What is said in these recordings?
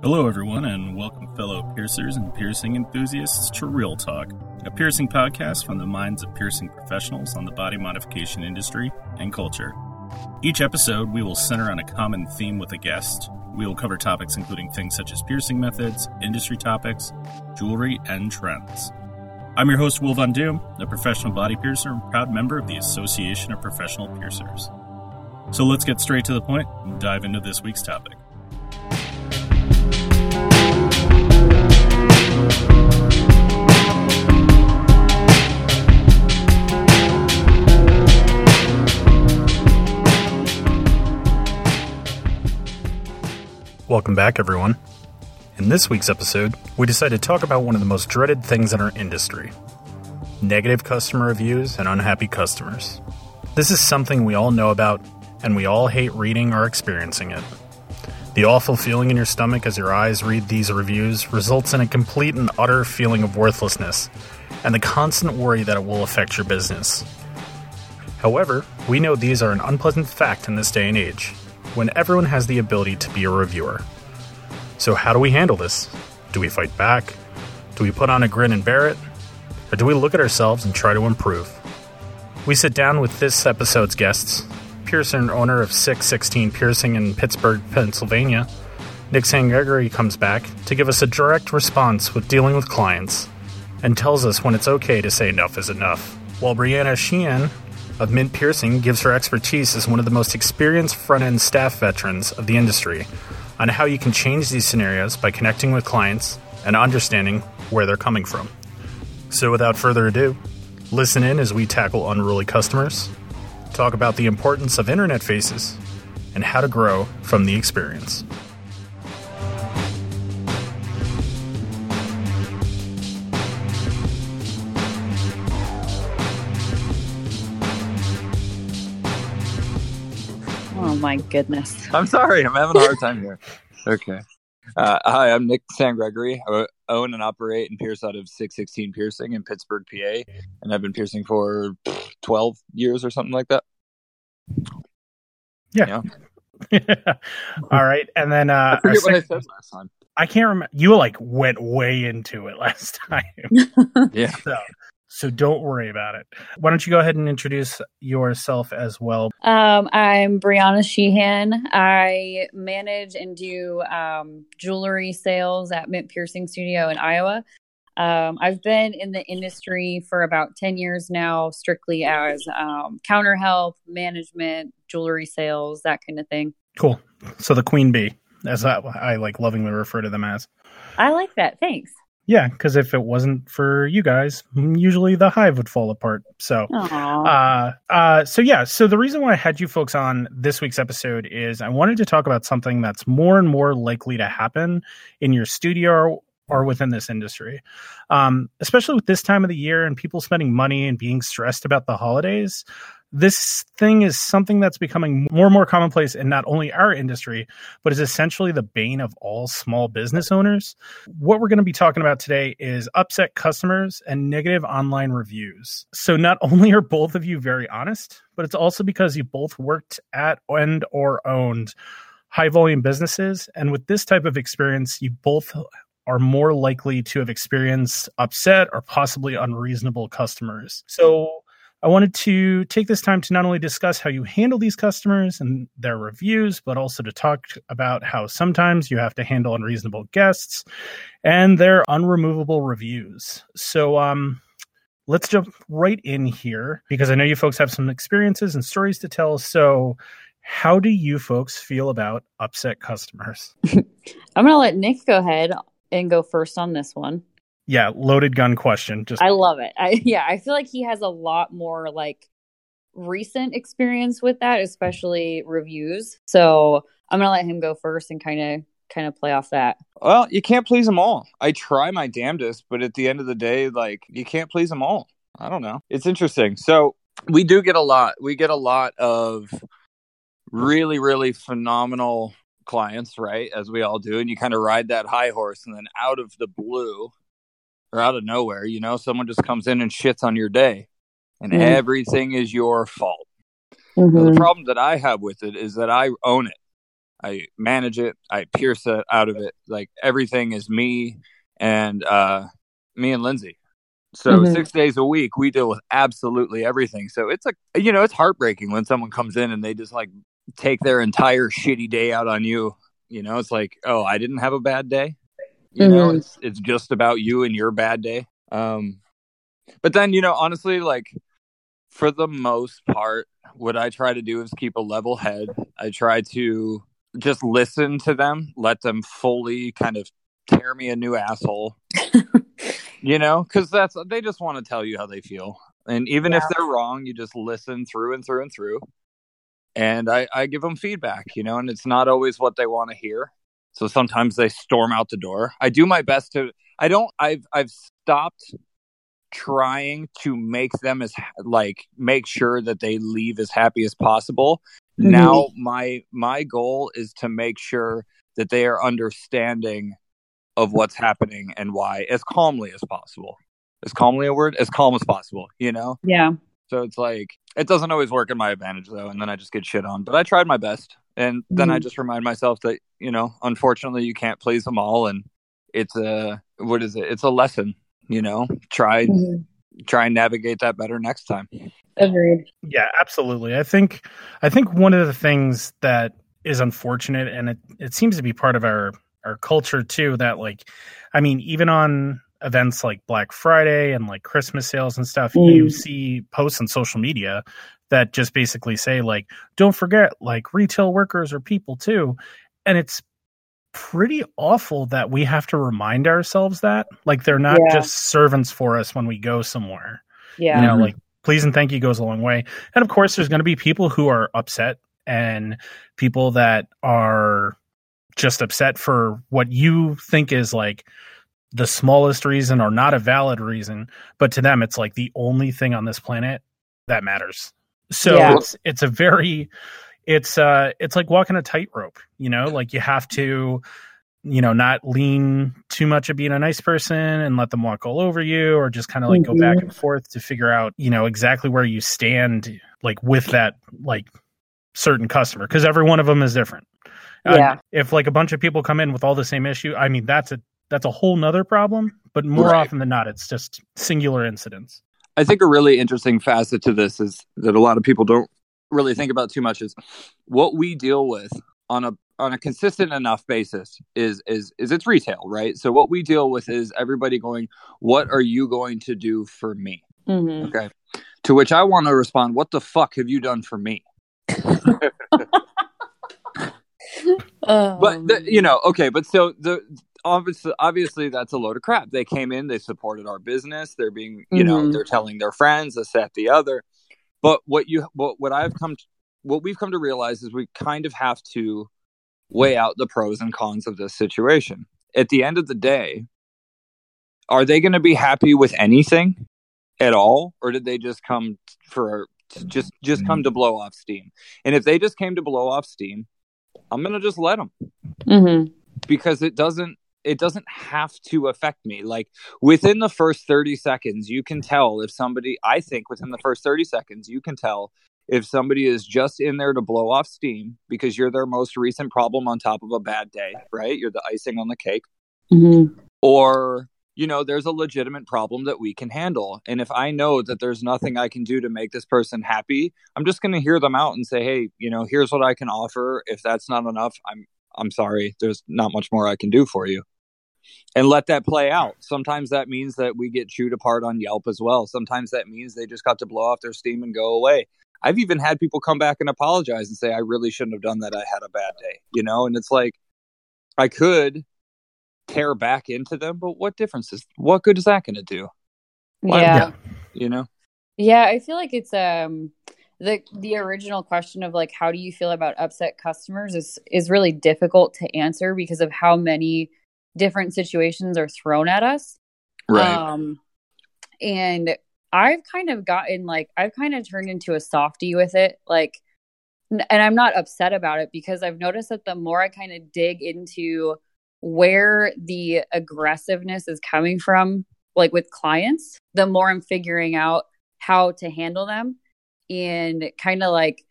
Hello, everyone, and welcome, fellow piercers and piercing enthusiasts, to Real Talk, a piercing podcast from the minds of piercing professionals on the body modification industry and culture. Each episode, we will center on a common theme with a guest. We will cover topics including things such as piercing methods, industry topics, jewelry, and trends. I'm your host, Will Von Doom, a professional body piercer and proud member of the Association of Professional Piercers. So let's get straight to the point and dive into this week's topic. Welcome back, everyone. In this week's episode, we decided to talk about one of the most dreaded things in our industry negative customer reviews and unhappy customers. This is something we all know about, and we all hate reading or experiencing it. The awful feeling in your stomach as your eyes read these reviews results in a complete and utter feeling of worthlessness, and the constant worry that it will affect your business. However, we know these are an unpleasant fact in this day and age, when everyone has the ability to be a reviewer. So, how do we handle this? Do we fight back? Do we put on a grin and bear it? Or do we look at ourselves and try to improve? We sit down with this episode's guests Pearson, owner of 616 Piercing in Pittsburgh, Pennsylvania. Nick San Gregory comes back to give us a direct response with dealing with clients and tells us when it's okay to say enough is enough. While Brianna Sheehan of Mint Piercing gives her expertise as one of the most experienced front end staff veterans of the industry on how you can change these scenarios by connecting with clients and understanding where they're coming from. So, without further ado, listen in as we tackle unruly customers, talk about the importance of internet faces, and how to grow from the experience. Oh my goodness. I'm sorry, I'm having a hard time here. Okay. Uh, hi, I'm Nick San Gregory. I own and operate and pierce out of 616 Piercing in Pittsburgh, PA, and I've been piercing for 12 years or something like that. Yeah. All right, and then uh, I forget our what I said last time. I can't remember. You like went way into it last time, Yeah. so so don't worry about it. Why don't you go ahead and introduce yourself as well? Um, I'm Brianna Sheehan. I manage and do um, jewelry sales at Mint Piercing Studio in Iowa. Um, I've been in the industry for about 10 years now, strictly as um, counter help, management, jewelry sales, that kind of thing. Cool. So the queen bee, as I, I like lovingly refer to them as. I like that. Thanks. Yeah, because if it wasn't for you guys, usually the hive would fall apart. So Uh, uh, so yeah, so the reason why I had you folks on this week's episode is I wanted to talk about something that's more and more likely to happen in your studio or, or within this industry, um, especially with this time of the year and people spending money and being stressed about the holidays. This thing is something that's becoming more and more commonplace in not only our industry, but is essentially the bane of all small business owners. What we're going to be talking about today is upset customers and negative online reviews. So not only are both of you very honest, but it's also because you both worked at and or owned high volume businesses and with this type of experience you both are more likely to have experienced upset or possibly unreasonable customers. So I wanted to take this time to not only discuss how you handle these customers and their reviews, but also to talk about how sometimes you have to handle unreasonable guests and their unremovable reviews. So, um, let's jump right in here because I know you folks have some experiences and stories to tell. So, how do you folks feel about upset customers? I'm going to let Nick go ahead and go first on this one. Yeah, loaded gun question. Just I love it. I yeah, I feel like he has a lot more like recent experience with that, especially reviews. So I'm gonna let him go first and kind of kind of play off that. Well, you can't please them all. I try my damnedest, but at the end of the day, like, you can't please them all. I don't know. It's interesting. So, we do get a lot. We get a lot of really, really phenomenal clients, right? As we all do. And you kind of ride that high horse, and then out of the blue or out of nowhere, you know, someone just comes in and shits on your day, and Mhm. everything is your fault. Now, the problem that I have with it is that I own it. I manage it, I pierce it out of it. Like everything is me and uh, me and Lindsay. So Mhm. six days a week, we deal with absolutely everything. So it's like you know, it's heartbreaking when someone comes in and they just like take their entire shitty day out on you. You know, it's like, oh, I didn't have a bad day. You know, Mhm. it's it's just about you and your bad day. Um, but then you know, honestly, like for the most part, what I try to do is keep a level head. I try to just listen to them, let them fully kind of tear me a new asshole. you know, because that's they just want to tell you how they feel, and even if they're wrong, you just listen through and through and through. And I, I give them feedback, you know, and it's not always what they want to hear. So sometimes they storm out the door. I do my best to. I don't. I've I've stopped trying to make them as like make sure that they leave as happy as possible. Mhm. Now my my goal is to make sure that they are understanding of what's happening and why as calmly as possible. As calmly a word as calm as possible, you know? Yeah. So it's like it doesn't always work in my advantage though, and then I just get shit on. But I tried my best, and then I Mhm. just remind myself that you know, unfortunately, you can't please them all, and it's a what is it? It's a lesson. You know, try Mhm. try and navigate that better next time. Agreed. Yeah, absolutely. I think I think one of the things that is unfortunate and it, it seems to be part of our our culture too that like I mean even on events like Black Friday and like Christmas sales and stuff you Mm. see posts on social media that just basically say like don't forget like retail workers are people too and it's pretty awful that we have to remind ourselves that like they're not Yeah. just servants for us when we go somewhere Yeah. you know Mhm. like please and thank you goes a long way and of course there's going to be people who are upset and people that are just upset for what you think is like the smallest reason or not a valid reason but to them it's like the only thing on this planet that matters so Yeah. it's it's a very it's uh it's like walking a tightrope you know like you have to you know not lean too much at being a nice person and let them walk all over you or just kind of like go Mhm. back and forth to figure out you know exactly where you stand like with that like certain customer because every one of them is different Uh, Yeah. if like a bunch of people come in with all the same issue i mean that's a that's a whole nother problem but more Right. often than not it's just singular incidents I think a really interesting facet to this is that a lot of people don't really think about too much is what we deal with on a on a consistent enough basis is is is it's retail, right? So what we deal with is everybody going, "What are you going to do for me?" Mhm. Okay. To which I want to respond, "What the fuck have you done for me?" But the, Um, you know, okay, but so the obviously obviously that's a load of crap. They came in, they supported our business. They're being, you know, Mhm. they're telling their friends this, that, the other. But what you what what I've come to, what we've come to realize is we kind of have to weigh out the pros and cons of this situation. At the end of the day, are they going to be happy with anything at all, or did they just come for just just come to blow off steam? And if they just came to blow off steam, I'm going to just let them mhm. because it doesn't it doesn't have to affect me. Like within the first 30 seconds you can tell if somebody i think within the first 30 seconds you can tell if somebody is just in there to blow off steam because you're their most recent problem on top of a bad day right? You're the icing on the cake. Mhm. or you know there's a legitimate problem that we can handle. And if i know that there's nothing i can do to make this person happy i'm just going to hear them out and say hey you know here's what i can offer. If that's not enough i'm i'm sorry. There's not much more i can do for you and let that play out sometimes that means that we get chewed apart on yelp as well sometimes that means they just got to blow off their steam and go away i've even had people come back and apologize and say i really shouldn't have done that i had a bad day you know and it's like i could tear back into them, but what difference is what good is that going to do? Why- Yeah. You know? Yeah, I feel like it's um the the original question of like how do you feel about upset customers is is really difficult to answer because of how many different situations are thrown at us. Um and I've kind of gotten like I've kind of turned into a softie with it like and I'm not upset about it because I've noticed that the more I kind of dig into where the aggressiveness is coming from like with clients, the more I'm figuring out how to handle them and kind of like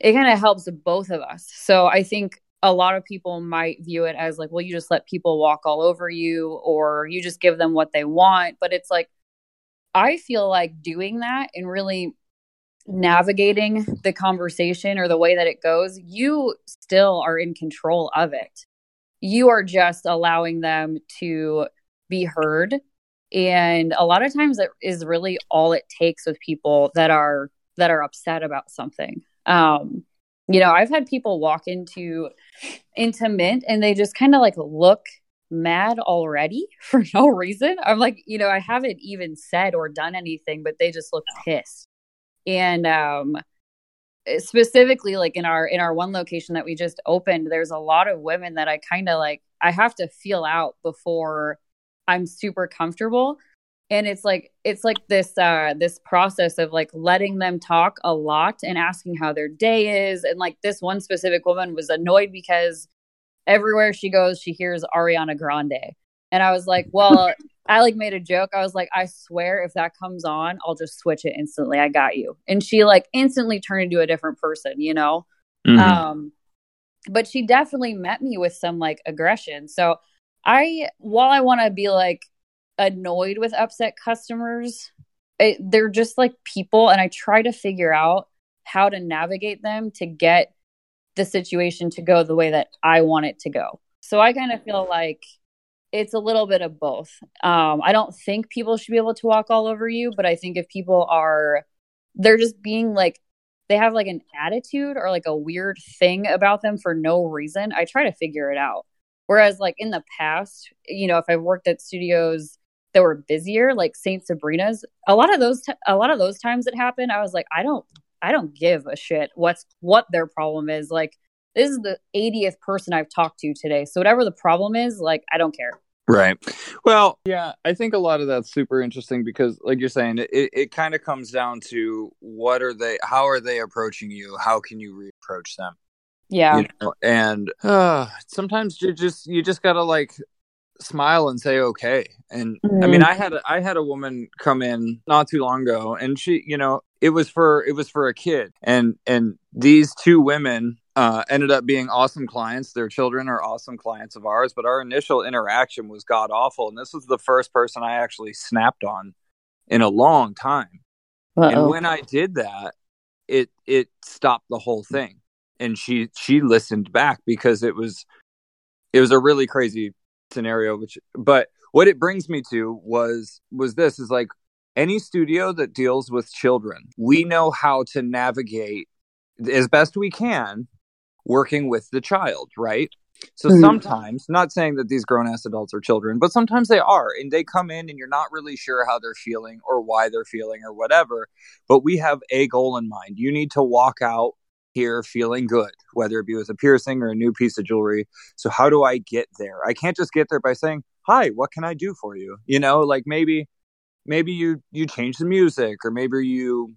it kind of helps both of us. So I think a lot of people might view it as like, well, you just let people walk all over you or you just give them what they want. But it's like, I feel like doing that and really navigating the conversation or the way that it goes, you still are in control of it. You are just allowing them to be heard. And a lot of times that is really all it takes with people that are that are upset about something. Um, you know, I've had people walk into into Mint and they just kind of like look mad already for no reason. I'm like, you know, I haven't even said or done anything, but they just look pissed. And um specifically like in our in our one location that we just opened, there's a lot of women that I kind of like I have to feel out before I'm super comfortable and it's like it's like this uh this process of like letting them talk a lot and asking how their day is. And like this one specific woman was annoyed because everywhere she goes she hears Ariana Grande. And I was like well I like made a joke. I was like I swear if that comes on I'll just switch it instantly. I got you. And she like instantly turned into a different person you know? Mm-hmm. um but she definitely met me with some like aggression. So I while I want to be like annoyed with upset customers. It, they're just like people, and I try to figure out how to navigate them to get the situation to go the way that I want it to go. So I kind of feel like it's a little bit of both. Um, I don't think people should be able to walk all over you, but I think if people are, they're just being like, they have like an attitude or like a weird thing about them for no reason, I try to figure it out. Whereas, like in the past, you know, if I've worked at studios that were busier, like Saint Sabrina's, a lot of those, t- a lot of those times it happened, I was like, I don't, I don't give a shit what's what their problem is. Like, this is the 80th person I've talked to today, so whatever the problem is, like, I don't care. Right. Well, yeah, I think a lot of that's super interesting because, like you're saying, it, it kind of comes down to what are they, how are they approaching you? How can you reapproach them? Yeah. You know? And uh, sometimes you just, you just got to like smile and say okay. And mm-hmm. i mean i had a, i had a woman come in not too long ago and she you know it was for it was for a kid. And and these two women uh, ended up being awesome clients. Their children are awesome clients of ours but our initial interaction was god awful and this was the first person i actually snapped on in a long time. Uh-oh. and when i did that it it stopped the whole thing. And she she listened back because it was it was a really crazy scenario which but what it brings me to was was this is like any studio that deals with children we know how to navigate as best we can working with the child right so mm-hmm. sometimes not saying that these grown ass adults are children but sometimes they are and they come in and you're not really sure how they're feeling or why they're feeling or whatever but we have a goal in mind you need to walk out here feeling good, whether it be with a piercing or a new piece of jewelry. So how do I get there? I can't just get there by saying, "Hi, what can I do for you?" You know, like maybe maybe you you change the music or maybe you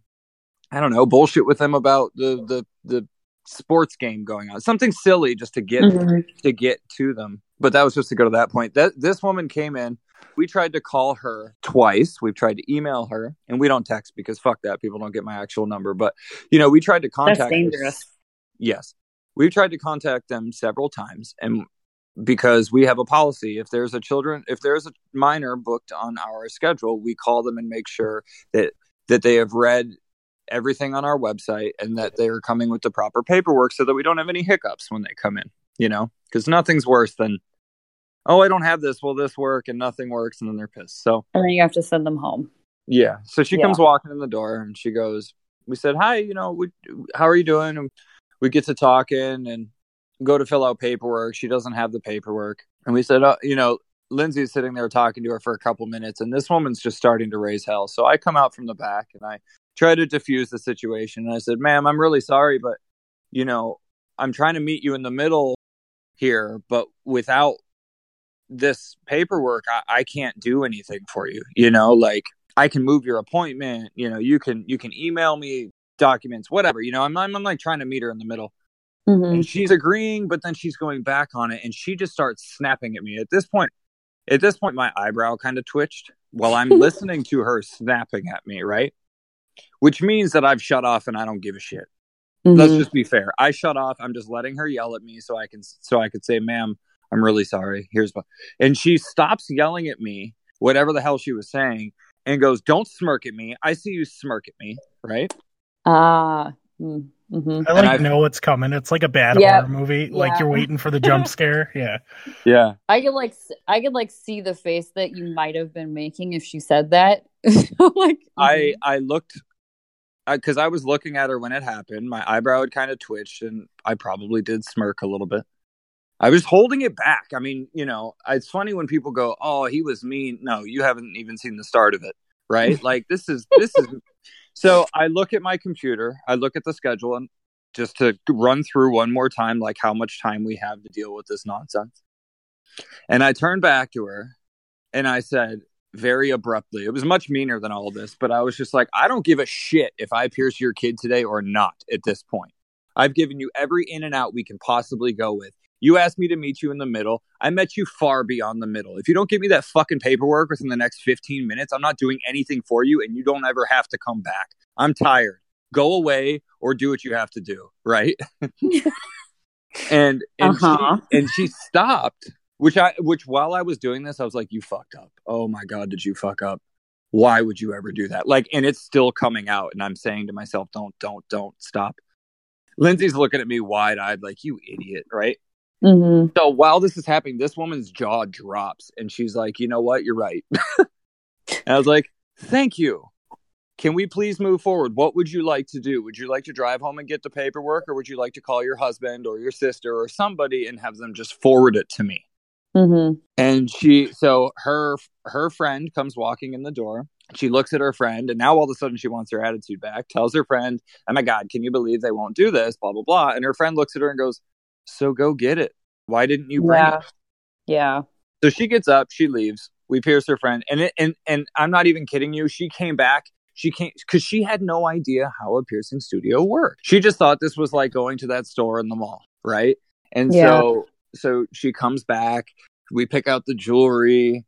I don't know, bullshit with them about the the the sports game going on. Something silly just to get mm-hmm. to get to them. But that was just to go to that point. That this woman came in we tried to call her twice. We've tried to email her, and we don't text because fuck that. People don't get my actual number. But you know, we tried to contact. That's dangerous. Yes, we've tried to contact them several times, and because we have a policy, if there's a children, if there's a minor booked on our schedule, we call them and make sure that that they have read everything on our website and that they are coming with the proper paperwork so that we don't have any hiccups when they come in you know because nothing's worse than oh, I don't have this. Will this work? And nothing works. And then they're pissed. So, and then you have to send them home. Yeah. So she yeah. comes walking in the door and she goes, we said, hi, you know, we, how are you doing? And we get to talking and go to fill out paperwork. She doesn't have the paperwork. And we said, oh, you know, Lindsay's sitting there talking to her for a couple minutes and this woman's just starting to raise hell. So I come out from the back and I try to diffuse the situation. And I said, ma'am, I'm really sorry, but, you know, I'm trying to meet you in the middle here, but without this paperwork, I, I can't do anything for you. You know, like I can move your appointment. You know, you can you can email me documents, whatever. You know, I'm I'm, I'm like trying to meet her in the middle. Mm-hmm. And she's agreeing, but then she's going back on it, and she just starts snapping at me. At this point, at this point, my eyebrow kind of twitched while I'm listening to her snapping at me. Right, which means that I've shut off and I don't give a shit. Mm-hmm. Let's just be fair. I shut off. I'm just letting her yell at me so I can so I could say, "Ma'am, I'm really sorry. Here's what." And she stops yelling at me, whatever the hell she was saying, and goes, "Don't smirk at me. I see you smirk at me, right?" Ah. mm, mhm. I like I've- know what's coming. It's like a bad Yeah. horror movie. Like you're waiting for the jump scare. Yeah. Yeah. I could like s- I could like see the face that you might have been making if she said that. like I I looked because I, was looking at her when it happened. My eyebrow had kind of twitched, and I probably did smirk a little bit. I was holding it back. I mean, you know, it's funny when people go, "Oh, he was mean." No, you haven't even seen the start of it, right? like this is this is. So I look at my computer. I look at the schedule, and just to run through one more time, like how much time we have to deal with this nonsense. And I turned back to her, and I said, very abruptly. It was much meaner than all this, but I was just like, I don't give a shit if I pierce your kid today or not at this point. I've given you every in and out we can possibly go with. You asked me to meet you in the middle. I met you far beyond the middle. If you don't give me that fucking paperwork within the next 15 minutes, I'm not doing anything for you and you don't ever have to come back. I'm tired. Go away or do what you have to do, right? and and, Uh-huh. she, and she stopped which I which while I was doing this, I was like, "You fucked up. Oh my god, did you fuck up? Why would you ever do that?" Like, and it's still coming out, and I'm saying to myself, "Don't, don't, don't stop." Lindsay's looking at me wide eyed, like, "You idiot!" Right? Hmm So while this is happening, this woman's jaw drops, and she's like, "You know what? You're right." and I was like, "Thank you." Can we please move forward? What would you like to do? Would you like to drive home and get the paperwork, or would you like to call your husband or your sister or somebody and have them just forward it to me? hmm and she so her her friend comes walking in the door she looks at her friend and now all of a sudden she wants her attitude back tells her friend oh my god can you believe they won't do this blah blah blah and her friend looks at her and goes so go get it. Why didn't you bring Yeah. it? Yeah. so she gets up she leaves. We pierce her friend. And it, and and i'm not even kidding you. She came back. She came because she had no idea how a piercing studio worked. She just thought this was like going to that store in the mall right? And Yeah. so so she comes back. We pick out the jewelry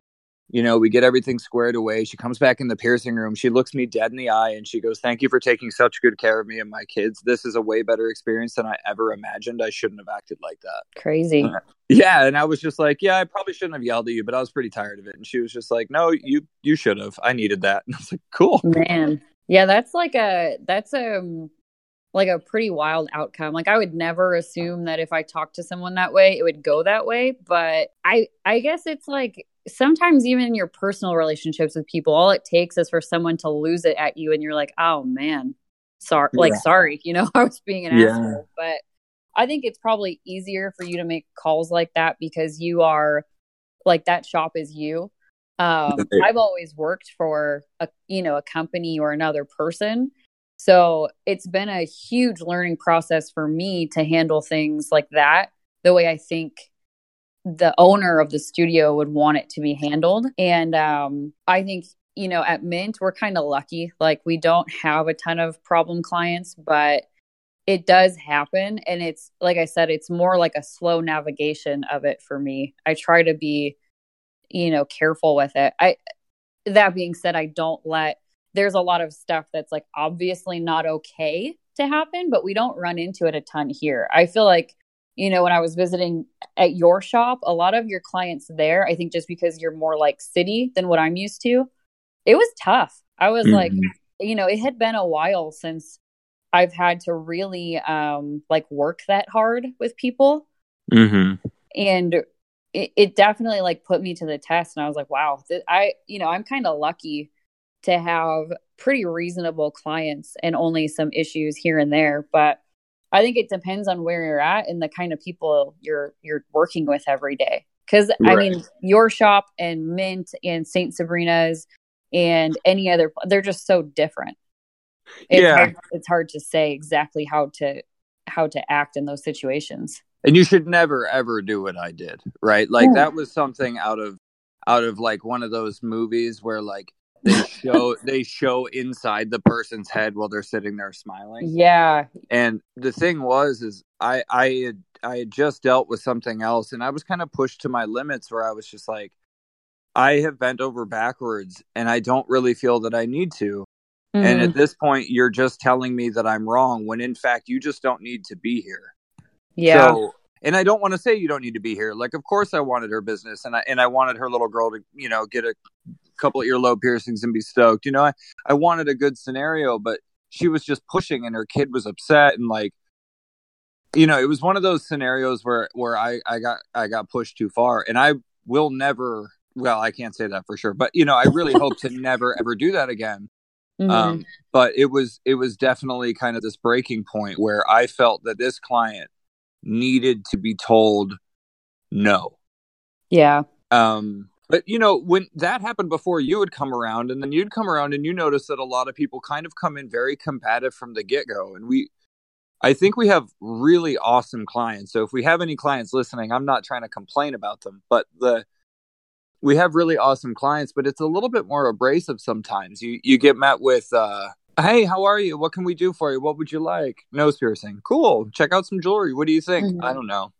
you know we get everything squared away. She comes back in the piercing room. She looks me dead in the eye and she goes thank you for taking such good care of me and my kids. This is a way better experience than i ever imagined. I shouldn't have acted like that. Crazy. yeah and i was just like yeah i probably shouldn't have yelled at you but i was pretty tired of it. And she was just like no you you should have. I needed that. And i was like cool. Man. Yeah, that's like a that's a like a pretty wild outcome. Like I would never assume that if I talked to someone that way, it would go that way, but I I guess it's like sometimes even in your personal relationships with people, all it takes is for someone to lose it at you and you're like, "Oh man, sorry." Like sorry, you know, I was being an Yeah. asshole, but I think it's probably easier for you to make calls like that because you are like that shop is you. Um, Right. I've always worked for a you know a company or another person, so it's been a huge learning process for me to handle things like that the way I think the owner of the studio would want it to be handled. And um, I think you know at Mint we're kind of lucky, like we don't have a ton of problem clients, but it does happen. And it's like i said it's more like a slow navigation of it for me. I try to be you know careful with it. I that being said i don't let there's a lot of stuff that's like obviously not okay to happen but we don't run into it a ton here. I feel like you know when i was visiting at your shop a lot of your clients there i think just because you're more like city than what i'm used to it was tough i was like Mhm. you know it had been a while since I've had to really um like work that hard with people mm-hmm. and it, it definitely like put me to the test and I was like wow th- I you know I'm kind of lucky to have pretty reasonable clients and only some issues here and there but I think it depends on where you're at and the kind of people you're you're working with every day. Cuz I mean your shop and Mint and St Sabrina's and any other they're just so different. It's Yeah. hard, it's hard to say exactly how to how to act in those situations. And you should never ever do what i did right? Like Yeah. that was something out of out of like one of those movies where like they show they show inside the person's head while they're sitting there smiling yeah and the thing was is i i had i had just dealt with something else and i was kind of pushed to my limits where i was just like i have bent over backwards and i don't really feel that i need to And Mhm. at this point, you're just telling me that I'm wrong when in fact you just don't need to be here. yeah. So, and I don't want to say you don't need to be here. Like, of course, I wanted her business, and I and I wanted her little girl to, you know, get a couple of earlobe piercings and be stoked. You know, I I wanted a good scenario, but she was just pushing, and her kid was upset, and like, you know, it was one of those scenarios where where I I got I got pushed too far, and I will never. Well, I can't say that for sure, but you know, I really hope to never ever do that again. Mhm. Um, but it was it was definitely kind of this breaking point where I felt that this client needed to be told no. yeah. Um, but you know, when that happened before, you would come around, and then you'd come around, and you notice that a lot of people kind of come in very combative from the get go, and we. I think we have really awesome clients. So if we have any clients listening, I'm not trying to complain about them, but the we have really awesome clients, but it's a little bit more abrasive sometimes. You you get met with uh Hey, how are you? What can we do for you? What would you like? Nose piercing. Cool. Check out some jewelry. What do you think? Mhm. I don't know.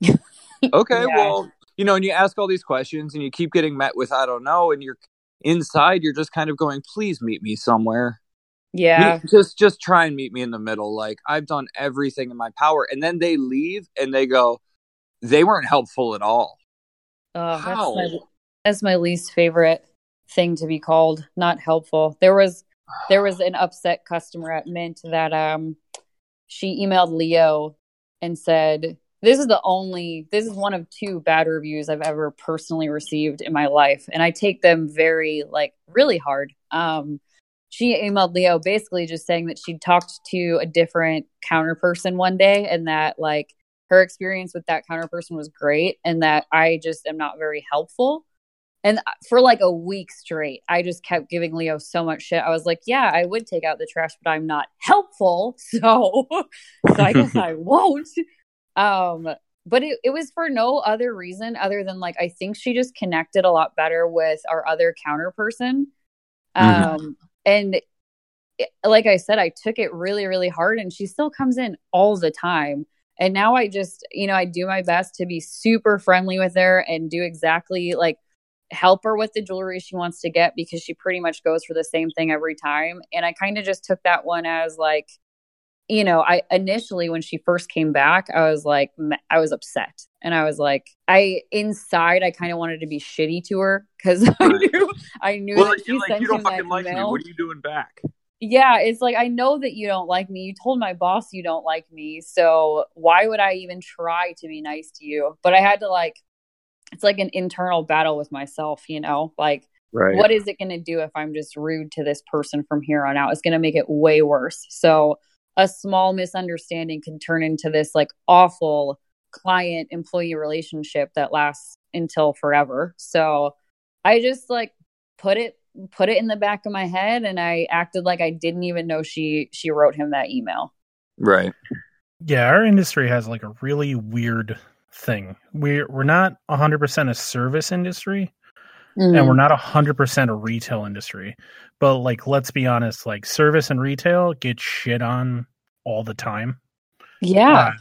okay, Yeah. well, you know, and you ask all these questions and you keep getting met with I don't know and you're inside you're just kind of going, "Please meet me somewhere." Yeah. Meet- just just try and meet me in the middle. Like I've done everything in my power. And then they leave and they go, "They weren't helpful at all." Oh, How? that's my that's my least favorite thing to be called. Not helpful. There was there was an upset customer at Mint that um she emailed Leo and said this is the only this is one of two bad reviews I've ever personally received in my life and I take them very like really hard. Um she emailed Leo basically just saying that she talked to a different counter person one day and that like her experience with that counter person was great and that I just am not very helpful. And for like a week straight, I just kept giving Leo so much shit. I was like, yeah, I would take out the trash, but I'm not helpful. So, so I guess I won't. Um, but it, it was for no other reason other than like, I think she just connected a lot better with our other counter person. Mhm. Um, and it- like I said, I took it really, really hard and she still comes in all the time. And now I just, you know, I do my best to be super friendly with her and do exactly like help her with the jewelry she wants to get because she pretty much goes for the same thing every time. And I kind of just took that one as like, you know, I initially when she first came back, I was like, I was upset, and I was like, I inside, I kind of wanted to be shitty to her because I knew, I knew Well, that she like, sent you don't fucking like me. What are you doing back? Yeah, it's like I know that you don't like me. You told my boss you don't like me, so why would I even try to be nice to you? But I had to like, it's like an internal battle with myself, you know, like Right. what is it going to do if I'm just rude to this person from here on out? It's going to make it way worse. So a small misunderstanding can turn into this like awful client employee relationship that lasts until forever. So I just like put it put it in the back of my head and I acted like I didn't even know she she wrote him that email. Right. Yeah, our industry has like a really weird thing. We're we're not 100% a service industry and we're not 100% a retail industry. But like let's be honest, like service and retail get shit on all the time. yeah. Uh,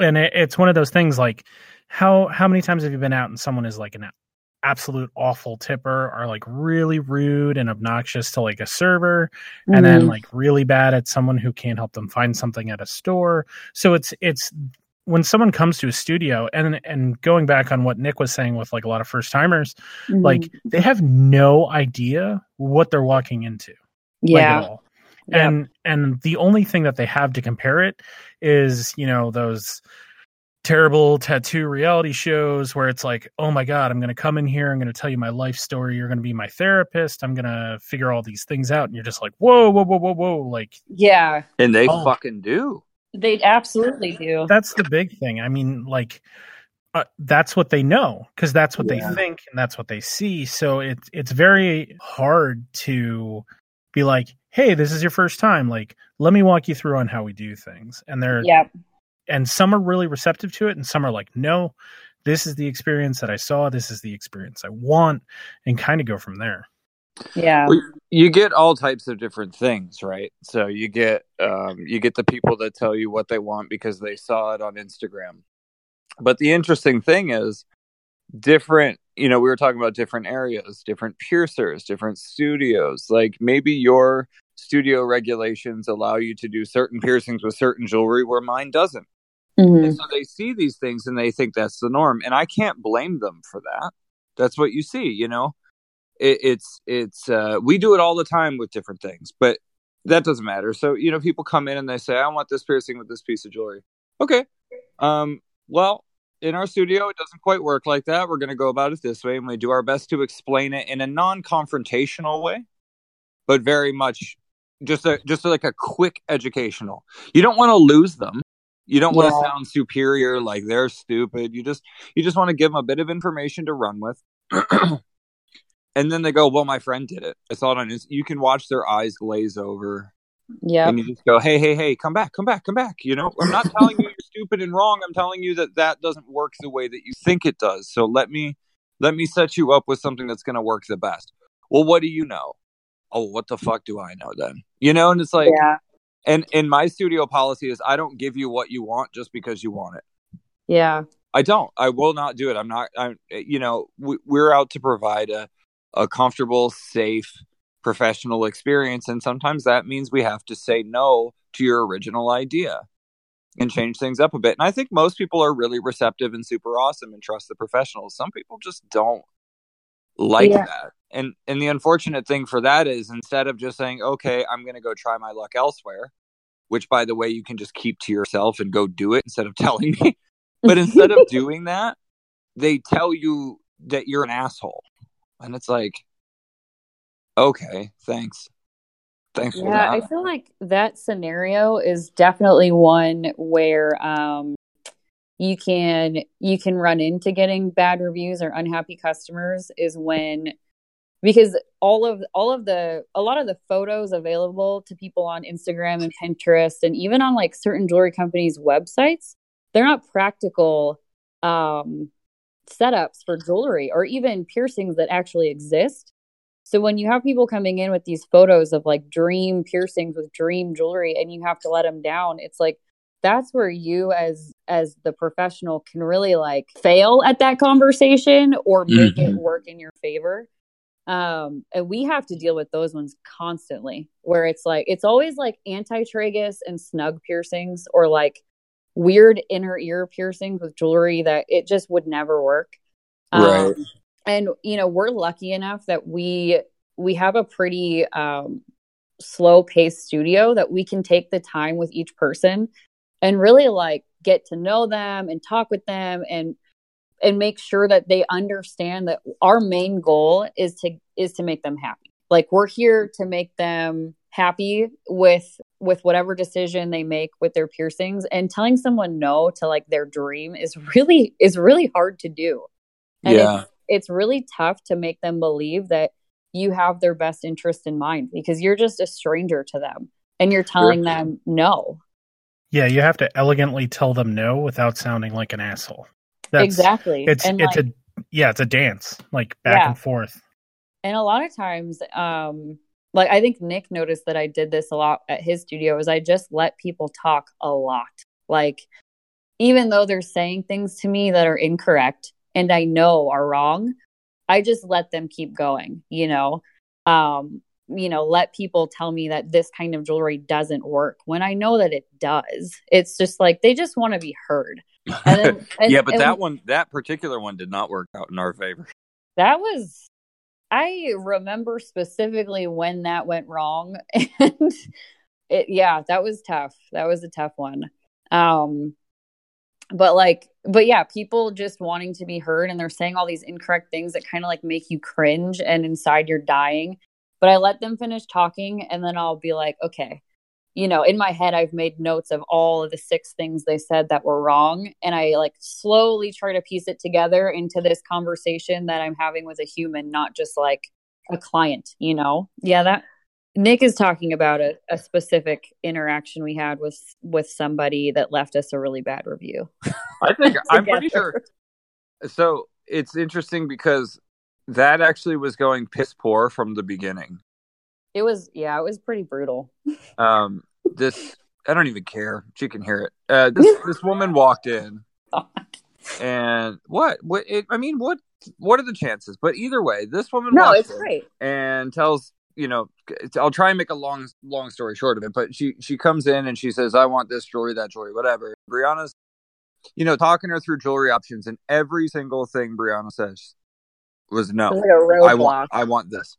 and it, it's one of those things like how how many times have you been out and someone is like an absolute awful tipper or like really rude and obnoxious to like a server and then Mhm. like really bad at someone who can't help them find something at a store so it's it's when someone comes to a studio and and going back on what nick was saying with like a lot of first timers Mhm. like they have no idea what they're walking into like, yeah. at all Yeah. and and the only thing that they have to compare it is you know those terrible tattoo reality shows where it's like oh my god i'm going to come in here i'm going to tell you my life story you're going to be my therapist i'm going to figure all these things out and you're just like whoa whoa whoa whoa whoa like yeah. And they Oh. fucking do. They absolutely do. that's the big thing i mean like uh, that's what they know because that's what Yeah. they think and that's what they see so it's it's very hard to be like hey this is your first time like let me walk you through on how we do things and they're Yeah. and some are really receptive to it and some are like no this is the experience that i saw this is the experience i want and kind of go from there Yeah. Well, you get all types of different things, right? So you get um, you get the people that tell you what they want because they saw it on Instagram. But the interesting thing is, different. You know, we were talking about different areas, different piercers, different studios. Like maybe your studio regulations allow you to do certain piercings with certain jewelry where mine doesn't. Mhm. And so they see these things and they think that's the norm. And I can't blame them for that. That's what you see, you know? It, it's, it's, uh, we do it all the time with different things, but that doesn't matter. So, you know, people come in and they say, I want this piercing with this piece of jewelry. Okay. Um, well, in our studio, it doesn't quite work like that. We're going to go about it this way and we do our best to explain it in a non confrontational way, but very much just a, just like a quick educational. You don't want to lose them. You don't want to Yeah. sound superior, like they're stupid. You just you just want to give them a bit of information to run with. and then they go, "Well, my friend did it. I saw it on his." You can watch their eyes glaze over, Yeah, and you just go, "Hey, hey, hey, come back, come back, come back." You know, I'm not telling you you're stupid and wrong. I'm telling you that that doesn't work the way that you think it does. So let me let me set you up with something that's going to work the best. Well, what do you know? Oh, what the fuck do I know then? You know, and it's like, yeah. and and my studio policy is I don't give you what you want just because you want it. Yeah. I don't. I will not do it. I'm not. I'm. You know, we, we're out to provide a a comfortable, safe, professional experience, and sometimes that means we have to say no to your original idea and change things up a bit. And I think most people are really receptive and super awesome and trust the professionals. Some people just don't like Yeah. that. And and the unfortunate thing for that is instead of just saying, "Okay, I'm going to go try my luck elsewhere," which by the way, you can just keep to yourself and go do it instead of telling me. But instead of doing that, they tell you that you're an asshole. And it's like, okay, thanks. Thanks for Yeah, I feel like that scenario is definitely one where um you can you can run into getting bad reviews or unhappy customers is when because all of all of the a lot of the photos available to people on Instagram and Pinterest and even on like certain jewelry companies websites they're not practical um setups for jewelry or even piercings that actually exist so when you have people coming in with these photos of like dream piercings with dream jewelry and you have to let them down, it's like that's where you as as the professional can really like fail at that conversation or make it Mhm. work in your favor. Um and we have to deal with those ones constantly where it's like it's always like anti-tragus and snug piercings or like weird inner ear piercings with jewelry that it just would never work. Right. Um, and you know we're lucky enough that we we have a pretty um slow paced studio that we can take the time with each person and really like get to know them and talk with them and and make sure that they understand that our main goal is to is to make them happy like we're here to make them happy with with whatever decision they make with their piercings and telling someone no to like their dream is really is really hard to do and Yeah. it's, it's really tough to make them believe that you have their best interest in mind because you're just a stranger to them and you're telling them no. Yeah, you have to elegantly tell them no without sounding like an asshole. That's, exactly. It's and it's like, a yeah, it's a dance like back Yeah. and forth. and a lot of times um like I think Nick noticed that I did this a lot at his studio is I just let people talk a lot. Like even though they're saying things to me that are incorrect and I know are wrong, I just let them keep going, you know. Um you know, let people tell me that this kind of jewelry doesn't work when I know that it does. It's just like they just want to be heard. And then, and, yeah, but that one, that particular one did not work out in our favor. that was i remember specifically when that went wrong and it yeah that was tough. That was a tough one. Um but like but yeah people just wanting to be heard and they're saying all these incorrect things that kind of like make you cringe and inside you're dying. But i let them finish talking and then i'll be like okay you know in my head i've made notes of all of the six things they said that were wrong and i like slowly try to piece it together into this conversation that i'm having with a human not just like a client you know yeah that nick is talking about a, a specific interaction we had with with somebody that left us a really bad review I think I'm pretty sure. So it's interesting because that actually was going piss poor from the beginning. It was yeah it was pretty brutal Um, this I don't even care. She can hear it. Uh, this this woman walked in, and what? What? It, I mean, what? What are the chances? But either way, this woman no walks it's in great and tells you know, I'll try and make a long, long story short of it. But she she comes in and she says, "I want this jewelry, that jewelry, whatever." Brianna's, you know, talking her through jewelry options, and every single thing Brianna says was no. Like I want, I want this.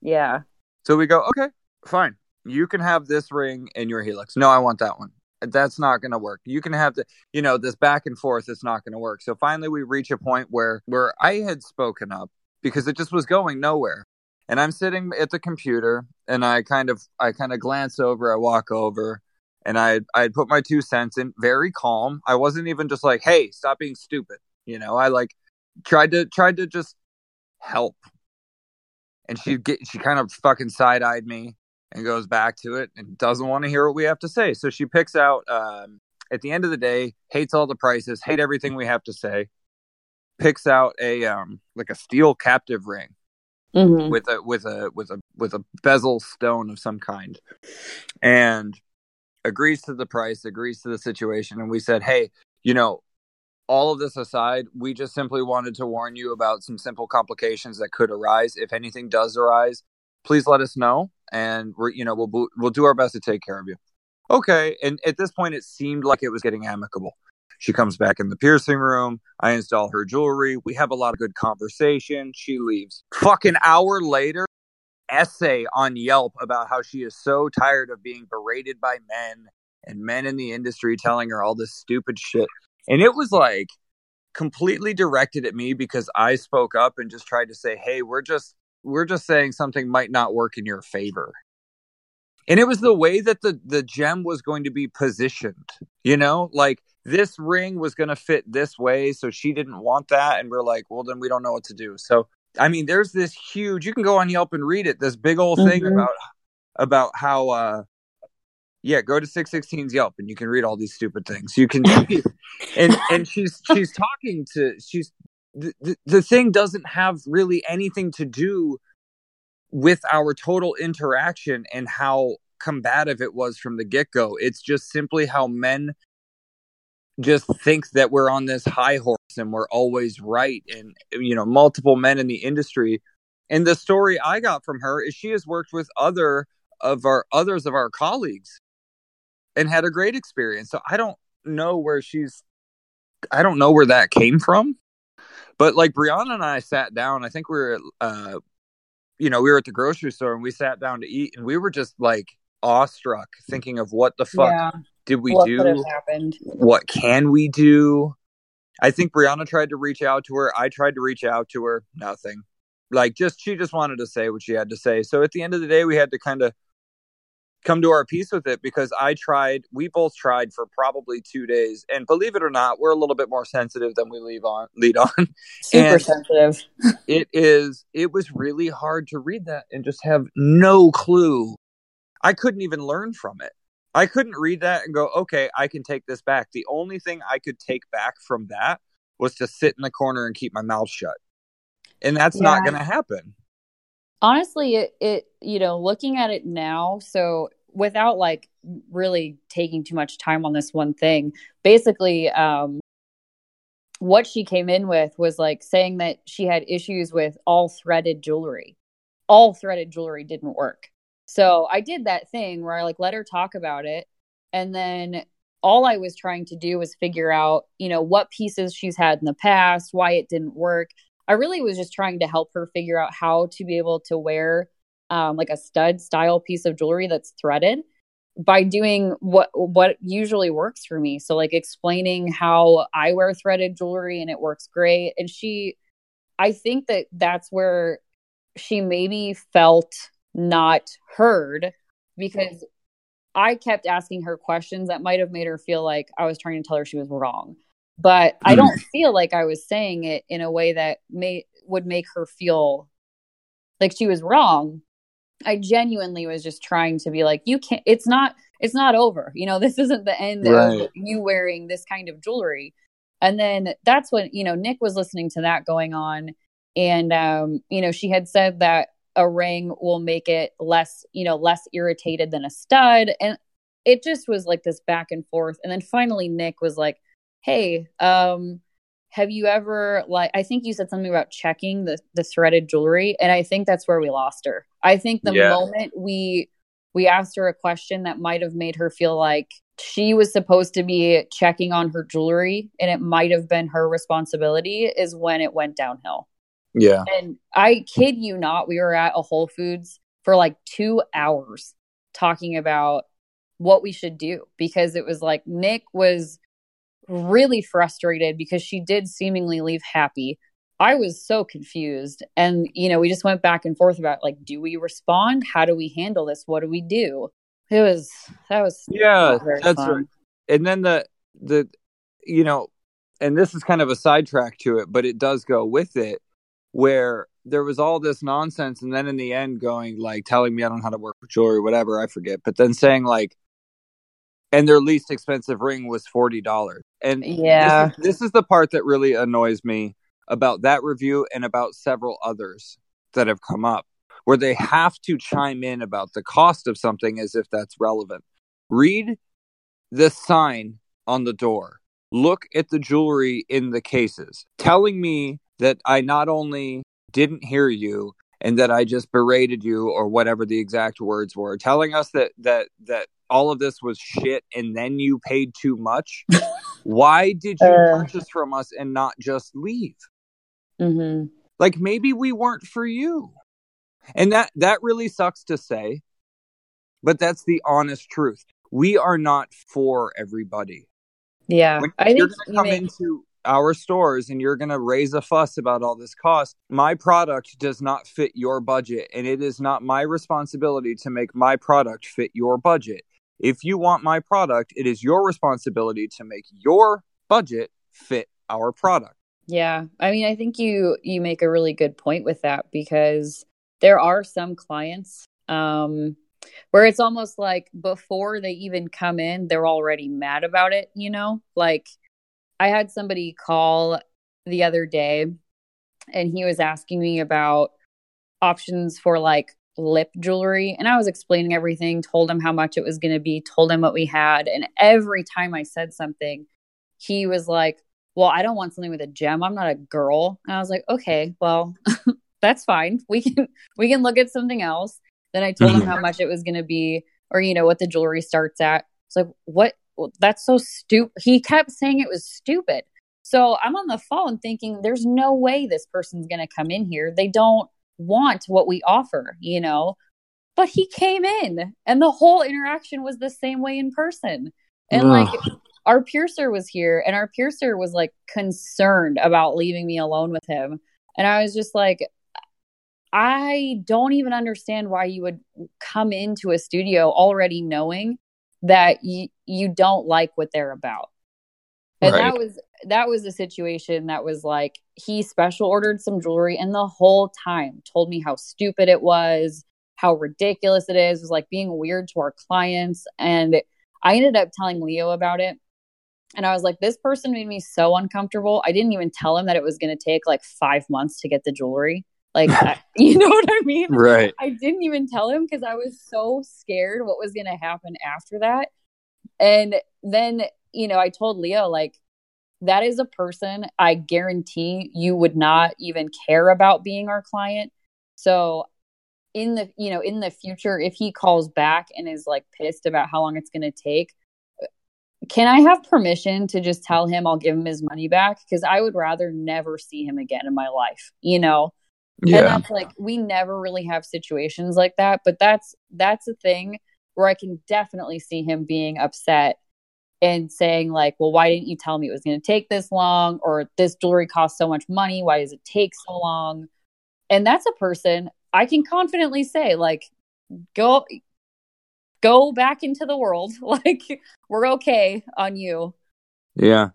Yeah. So we go, okay, fine. You can have this ring in your helix. No, I want that one. That's not going to work. You can have the, you know, this back and forth. It's not going to work. So finally, we reach a point where where I had spoken up because it just was going nowhere and I'm sitting at the computer and I kind of I kind of glance over, I walk over and I I put my two cents in very calm. I wasn't even just like, "Hey, stop being stupid." You know, I like tried to tried to just help. And she get she kind of fucking side-eyed me and goes back to it and doesn't want to hear what we have to say. So she picks out um, at the end of the day, hates all the prices, hate everything we have to say. Picks out a um like a steel captive ring mm-hmm. with a with a with a with a bezel stone of some kind, and agrees to the price, agrees to the situation, and we said, hey, you know, all of this aside, we just simply wanted to warn you about some simple complications that could arise. If anything does arise, please let us know, and we're you know we'll we'll do our best to take care of you. Okay, and at this point, it seemed like it was getting amicable. She comes back in the piercing room. I install her jewelry. We have a lot of good conversation. She leaves. Fucking hour later, essay on Yelp about how she is so tired of being berated by men and men in the industry telling her all this stupid shit. And it was like completely directed at me because I spoke up and just tried to say, "Hey, we're just we're just saying something might not work in your favor." And it was the way that the the gem was going to be positioned, you know? Like this ring was going to fit this way so she didn't want that and we're like well then we don't know what to do so i mean there's this huge you can go on yelp and read it this big old thing mm-hmm. about about how uh yeah go to 616's yelp and you can read all these stupid things. You can and and she's she's talking to she's the, the, thing doesn't have really anything to do with our total interaction and how combative it was from the get-go. It's just simply how men just think that we're on this high horse and we're always right and you know multiple men in the industry. And the story i got from her is she has worked with other of our others of our colleagues and had a great experience so i don't know where she's i don't know where that came from but like brianna and i sat down i think we were at, uh you know we were at the grocery store and we sat down to eat and we were just like awestruck thinking of what the fuck yeah did we what do? What can we do? I think Brianna tried to reach out to her. I tried to reach out to her. Nothing. Like just she just wanted to say what she had to say. So at the end of the day, we had to kind of come to our peace with it because I tried. We both tried for probably two days, and believe it or not, we're a little bit more sensitive than we leave on lead on. Super and sensitive. it is. It was really hard to read that and just have no clue. I couldn't even learn from it. I couldn't read that and go, okay, I can take this back. The only thing I could take back from that was to sit in the corner and keep my mouth shut. And that's yeah. not going to happen. Honestly, it, it, you know, looking at it now, so without like really taking too much time on this one thing, basically, um, what she came in with was like saying that she had issues with all threaded jewelry. All threaded jewelry didn't work. So I did that thing where I like let her talk about it. And then all I was trying to do was figure out, you know, what pieces she's had in the past, why it didn't work. I really was just trying to help her figure out how to be able to wear um, like a stud style piece of jewelry that's threaded by doing what what usually works for me. So like explaining how I wear threaded jewelry and it works great. And she, I think that that's where she maybe felt not heard because I kept asking her questions that might have made her feel like I was trying to tell her she was wrong. But mm. I hmm. don't feel like I was saying it in a way that may would make her feel like she was wrong. I genuinely was just trying to be like, you can't it's not it's not over. You know, this isn't the end right. of you wearing this kind of jewelry. And then that's when, you know, Nick was listening to that going on. And um, you know, she had said that a ring will make it less, you know, less irritated than a stud. And it just was like this back and forth. And then finally Nick was like, Hey, um, have you ever like I think you said something about checking the the threaded jewelry and I think that's where we lost her. I think the Yeah. moment we we asked her a question that might have made her feel like she was supposed to be checking on her jewelry and it might have been her responsibility is when it went downhill. Yeah. And I kid you not, we were at a Whole Foods for like two hours talking about what we should do because it was like Nick was really frustrated because she did seemingly leave happy. I was so confused. And, you know, we just went back and forth about like, do we respond? How do we handle this? What do we do? It was, that was, Yeah, that's fun. right. And then the the you know, and this is kind of a sidetrack to it, but it does go with it where there was all this nonsense and then in the end going like telling me I don't know how to work with jewelry, whatever, I forget. But then saying like and their least expensive ring was forty dollars. And Yeah. this is, this is the part that really annoys me about that review and about several others that have come up where they have to chime in about the cost of something as if that's relevant. Read the sign on the door. Look at the jewelry in the cases, telling me that I not only didn't hear you and that I just berated you or whatever the exact words were, telling us that that that all of this was shit and then you paid too much. Why did you Uh. purchase from us and not just leave? Mhm. like maybe we weren't for you and that that really sucks to say but that's the honest truth we are not for everybody Yeah. when I you're going to you come make, into our stores and you're going to raise a fuss about all this cost my product does not fit your budget and it is not my responsibility to make my product fit your budget if you want my product it is your responsibility to make your budget fit our product Yeah. I mean, I think you you make a really good point with that because there are some clients um where it's almost like before they even come in, they're already mad about it, you know? Like I had somebody call the other day and he was asking me about options for like lip jewelry and I was explaining everything, told him how much it was going to be, told him what we had, and every time I said something, he was like, "Well, I don't want something with a gem. I'm not a girl." And I was like, "Okay, well, that's fine. We can we can look at something else." Then I told him Mhm. how much it was going to be or you know what the jewelry starts at. It's like, "What? Well, that's so stupid." He kept saying it was stupid. So I'm on the phone thinking, there's no way this person's going to come in here. They don't want what we offer, you know? But he came in and the whole interaction was the same way in person. And like our piercer was here and our piercer was like concerned about leaving me alone with him. And I was just like, I don't even understand why you would come into a studio already knowing that you you don't like what they're about. And Right. that was that was a situation that was like he special ordered some jewelry and the whole time told me how stupid it was, how ridiculous it is, it was like being weird to our clients and I ended up telling Leo about it. And I was like, this person made me so uncomfortable. I didn't even tell him that it was going to take like five months to get the jewelry. Like, I, you know what I mean? right I didn't even tell him because I was so scared what was going to happen after that. And then, you know, I told Leo, like, that is a person I guarantee you would not even care about being our client. So, in the, you know, in the future, if he calls back and is like pissed about how long it's going to take, uh, can I have permission to just tell him I'll give him his money back? Because I would rather never see him again in my life, you know? and yeah that's like we never really have situations like that but that's that's a thing where i can definitely see him being upset and saying like well why didn't you tell me it was going to take this long? Or this jewelry costs so much money. Why does it take so long? And that's a person i can confidently say like go go back into the world. Like we're okay on you. Yeah.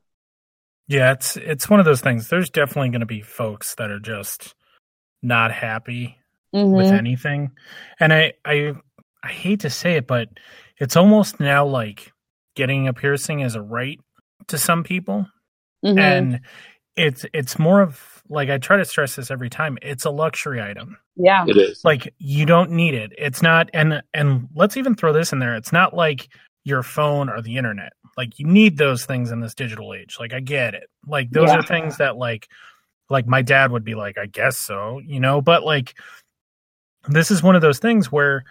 Yeah, it's it's one of those things. There's definitely going to be folks that are just not happy with Mhm. anything, and I I I hate to say it, but it's almost now like getting a piercing is a right to some people, Mhm. and it's it's more of like I try to stress this every time. It's a luxury item. yeah it is Like you don't need it. It's not, and and let's even throw this in there. It's not like your phone or the internet. Like you need those things in this digital age. Like I get it. Like those Yeah. are things that like like my dad would be like, I guess so, you know, but like this is one of those things where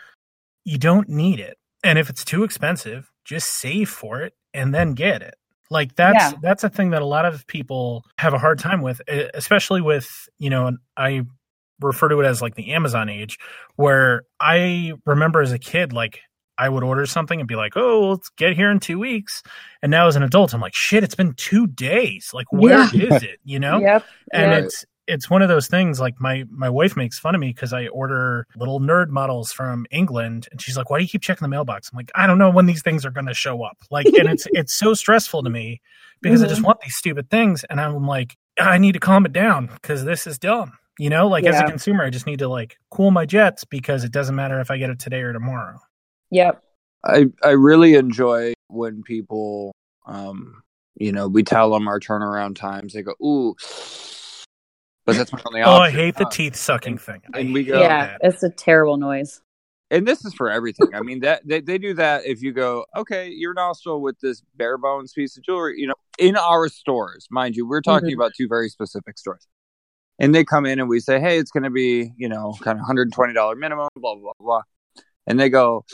you don't need it. And if it's too expensive, just save for it and then get it. Like that's Yeah. that's a thing that a lot of people have a hard time with, especially with, you know, I refer to it as like the Amazon age, where I remember as a kid, like I would order something and be like, "Oh, let's get here in two weeks," and now as an adult, I'm like, "Shit, it's been two days. Like, where is Yeah. it?" You know? Yep. and Yep. it's it's one of those things like my my wife makes fun of me because i order little nerd models from england and she's like why do you keep checking the mailbox? I'm like i don't know when these things are going to show up. Like and it's it's so stressful to me because i just want these stupid things and i'm like i need to calm it down because this is dumb you know? Like as a consumer i just need to like cool my jets because it doesn't matter if i get it today or tomorrow. Yep. I I really enjoy when people, um, you know, we tell them our turnaround times. They go, "Ooh," but that's my only oh i hate the Uh, teeth sucking thing and we go- yeah. that. It's a terrible noise. and this is for everything. I mean that they, they do that if you go, okay, your nostril with this bare bones piece of jewelry, you know, in our stores, mind you, we're talking Mhm. about two very specific stores. And they come in and we say, hey, it's going to be, you know, kind of $120 minimum, blah, blah, blah. And they go,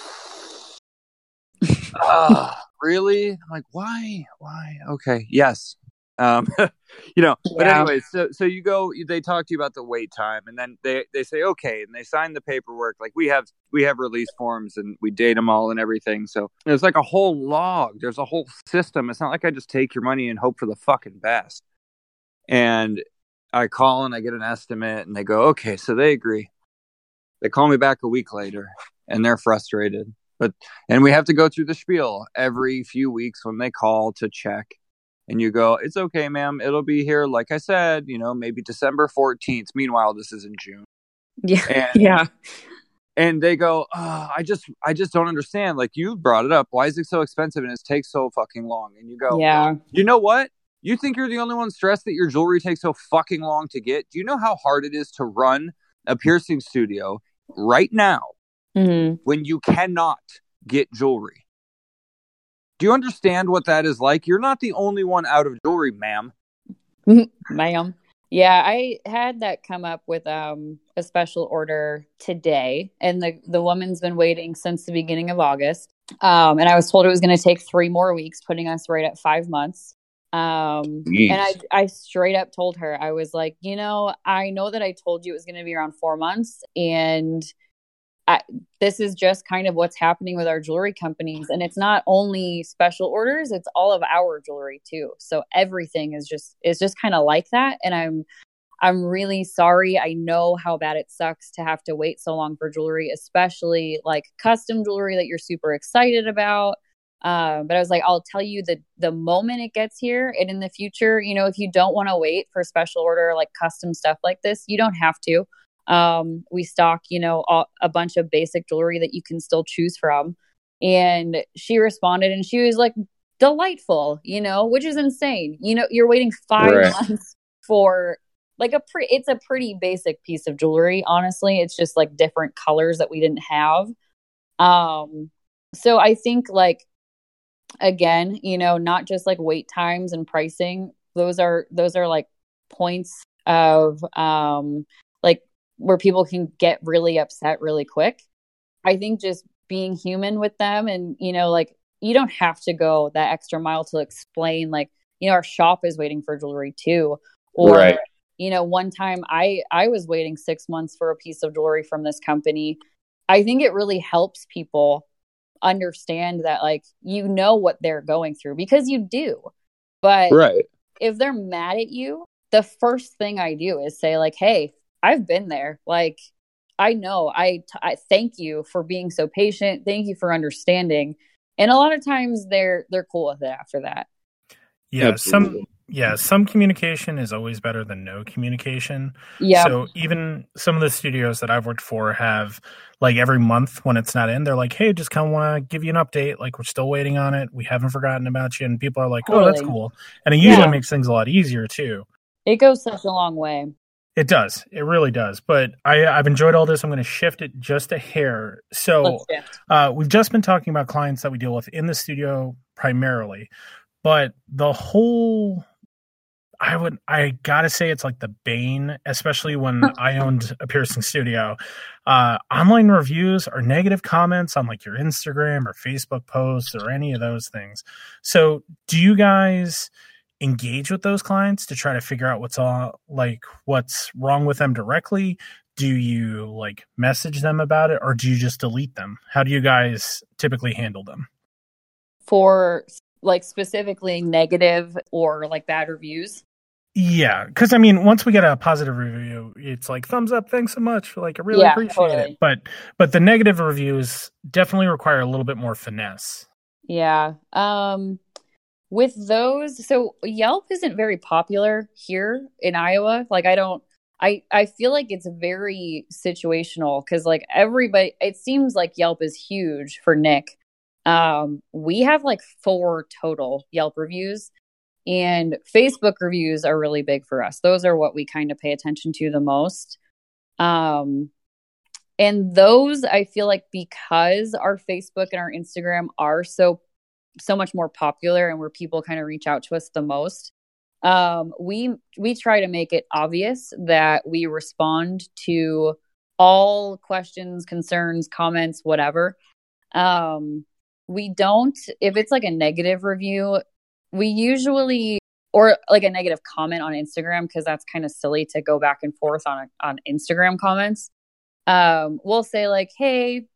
ah, really? I'm like, why? Why? Okay, yes. Um, you know, but Yeah. anyway, so so you go, they talk to you about the wait time, and then they they say okay, and they sign the paperwork. Like we have we have release forms, and we date them all and everything. So there's like a whole log. There's a whole system. It's not like I just take your money and hope for the fucking best. And I call and I get an estimate, and they go, okay, so they agree. They call me back a week later, and they're frustrated. But and we have to go through the spiel every few weeks when they call to check and you go, it's okay, ma'am. It'll be here, like I said, you know, maybe December 14th. Meanwhile, this is in June. Yeah. And, Yeah. and they go, oh, I just, I just don't understand. Like you brought it up. Why is it so expensive and it takes so fucking long? And you go, Yeah. you know what? You think you're the only one stressed that your jewelry takes so fucking long to get? Do you know how hard it is to run a piercing studio right now hmm when you cannot get jewelry? Do you understand what that is like? You're not the only one out of jewelry, ma'am. ma'am. Yeah, I had that come up with um a special order today, and the the woman's been waiting since the beginning of August. Um, and I was told it was going to take three more weeks, putting us right at five months. Um, Yeesh. and I I straight up told her I was like, you know, I know that I told you it was going to be around four months, and I, this is just kind of what's happening with our jewelry companies and it's not only special orders it's all of our jewelry too. So everything is just is just kind of like that and i'm i'm really sorry. I know how bad it sucks to have to wait so long for jewelry especially like custom jewelry that you're super excited about. Um, but i was like i'll tell you the the moment it gets here and in the future you know if you don't want to wait for special order like custom stuff like this you don't have to um, we stock, you know, all, a bunch of basic jewelry that you can still choose from. And she responded and she was like, delightful, you know, which is insane. You know, you're waiting five Right. months for like a pretty, it's a pretty basic piece of jewelry, honestly. It's just like different colors that we didn't have. Um, so I think like, again, you know, not just like wait times and pricing, those are, those are like points of, um, where people can get really upset really quick. I think just being human with them and, you know, like you don't have to go that extra mile to explain, like, you know, our shop is waiting for jewelry too. Or, Right. you know, one time I I was waiting six months for a piece of jewelry from this company. I think it really helps people understand that like you know what they're going through because you do. But Right. if they're mad at you, the first thing I do is say like, "Hey, I've been there. Like, I know. I, t- I thank you for being so patient. Thank you for understanding." And a lot of times they're they're cool with it after that. Yeah, some yeah, some communication is always better than no communication. Yeah. So even some of the studios that I've worked for have like every month when it's not in, they're like, "Hey, just kind of want to give you an update. Like we're still waiting on it. We haven't forgotten about you." And people are like, "Oh, that's cool." And it usually Yeah. makes things a lot easier too. it goes such a long way. It does. It really does. But I, I've enjoyed all this. I'm going to shift it just a hair. So uh, we've just been talking about clients that we deal with in the studio primarily, but the whole I would I gotta say it's like the bane, especially when I owned a piercing studio. Uh, online reviews or negative comments on like your Instagram or Facebook posts or any of those things. So do you guys engage with those clients to try to figure out what's all like what's wrong with them directly? Do you like message them about it or do you just delete them? How do you guys typically handle them? For like specifically negative or like bad reviews? Yeah, because I mean, once we get a positive review, it's like thumbs up, thanks so much. Like I really yeah, appreciate totally. it. But but the negative reviews definitely require a little bit more finesse. Yeah. Um with those, so Yelp isn't very popular here in Iowa. Like I don't I I feel like it's very situational cuz like everybody it seems like Yelp is huge for Nick. Um we have like four total Yelp reviews and Facebook reviews are really big for us. Those are what we kind of pay attention to the most. Um, and those I feel like because our Facebook and our Instagram are so so much more popular and where people kind of reach out to us the most, um, we we try to make it obvious that we respond to all questions, concerns, comments, whatever. Um, we don't if it's like a negative review we usually or like a negative comment on Instagram because that's kind of silly to go back and forth on a, on Instagram comments. Um, we'll say like, "Hey,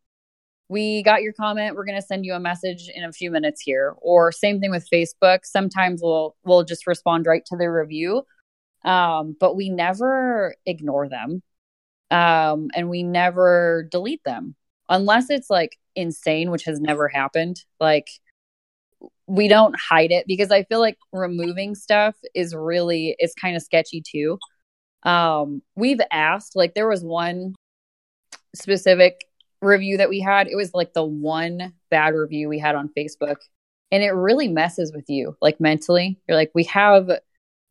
we got your comment. We're going to send you a message in a few minutes here." Or same thing with Facebook. Sometimes we'll we'll just respond right to the review, um, but we never ignore them, um, and we never delete them unless it's like insane, which has never happened. Like we don't hide it because I feel like removing stuff is really it's kind of sketchy too. Um, we've asked like there was one specific review that we had. It was like the one bad review we had on Facebook, and it really messes with you like mentally. You're like, we have,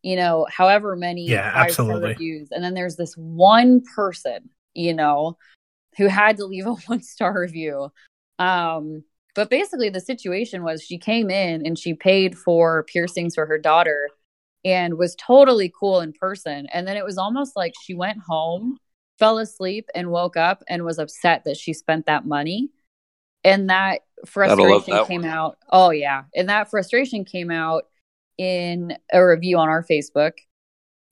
you know, however many yeah, absolutely reviews, and then there's this one person, you know, who had to leave a one star review. Um, but basically, the situation was she came in and she paid for piercings for her daughter and was totally cool in person. And then it was almost like she went home, fell asleep, and woke up and was upset that she spent that money. And that frustration that came one. out. Oh, yeah. And that frustration came out in a review on our Facebook.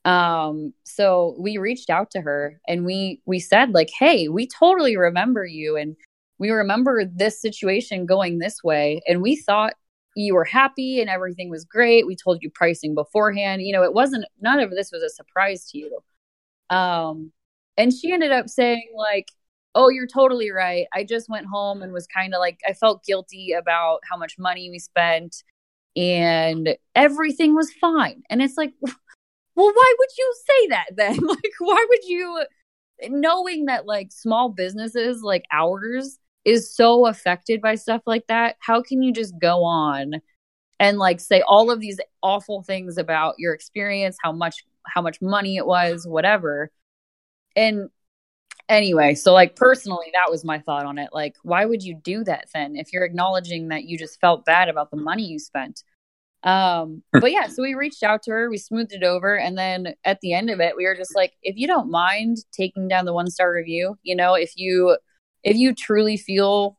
Um, so we reached out to her and we we said like, "Hey, we totally remember you and we remember this situation going this way and we thought you were happy and everything was great we told you pricing beforehand you know it wasn't none of this was a surprise to you um and she ended up saying like oh you're totally right. I just went home and was kind of like i felt guilty about how much money we spent and everything was fine. And it's like well why would you say that then? Like why would you knowing that like small businesses like ours is so affected by stuff like that, how can you just go on and like say all of these awful things about your experience, how much how much money it was, whatever. And anyway, so like personally that was my thought on it. Like why would you do that then if you're acknowledging that you just felt bad about the money you spent? Um but yeah, so we reached out to her, we smoothed it over and then at the end of it we were just like if you don't mind taking down the one star review, you know, if you if you truly feel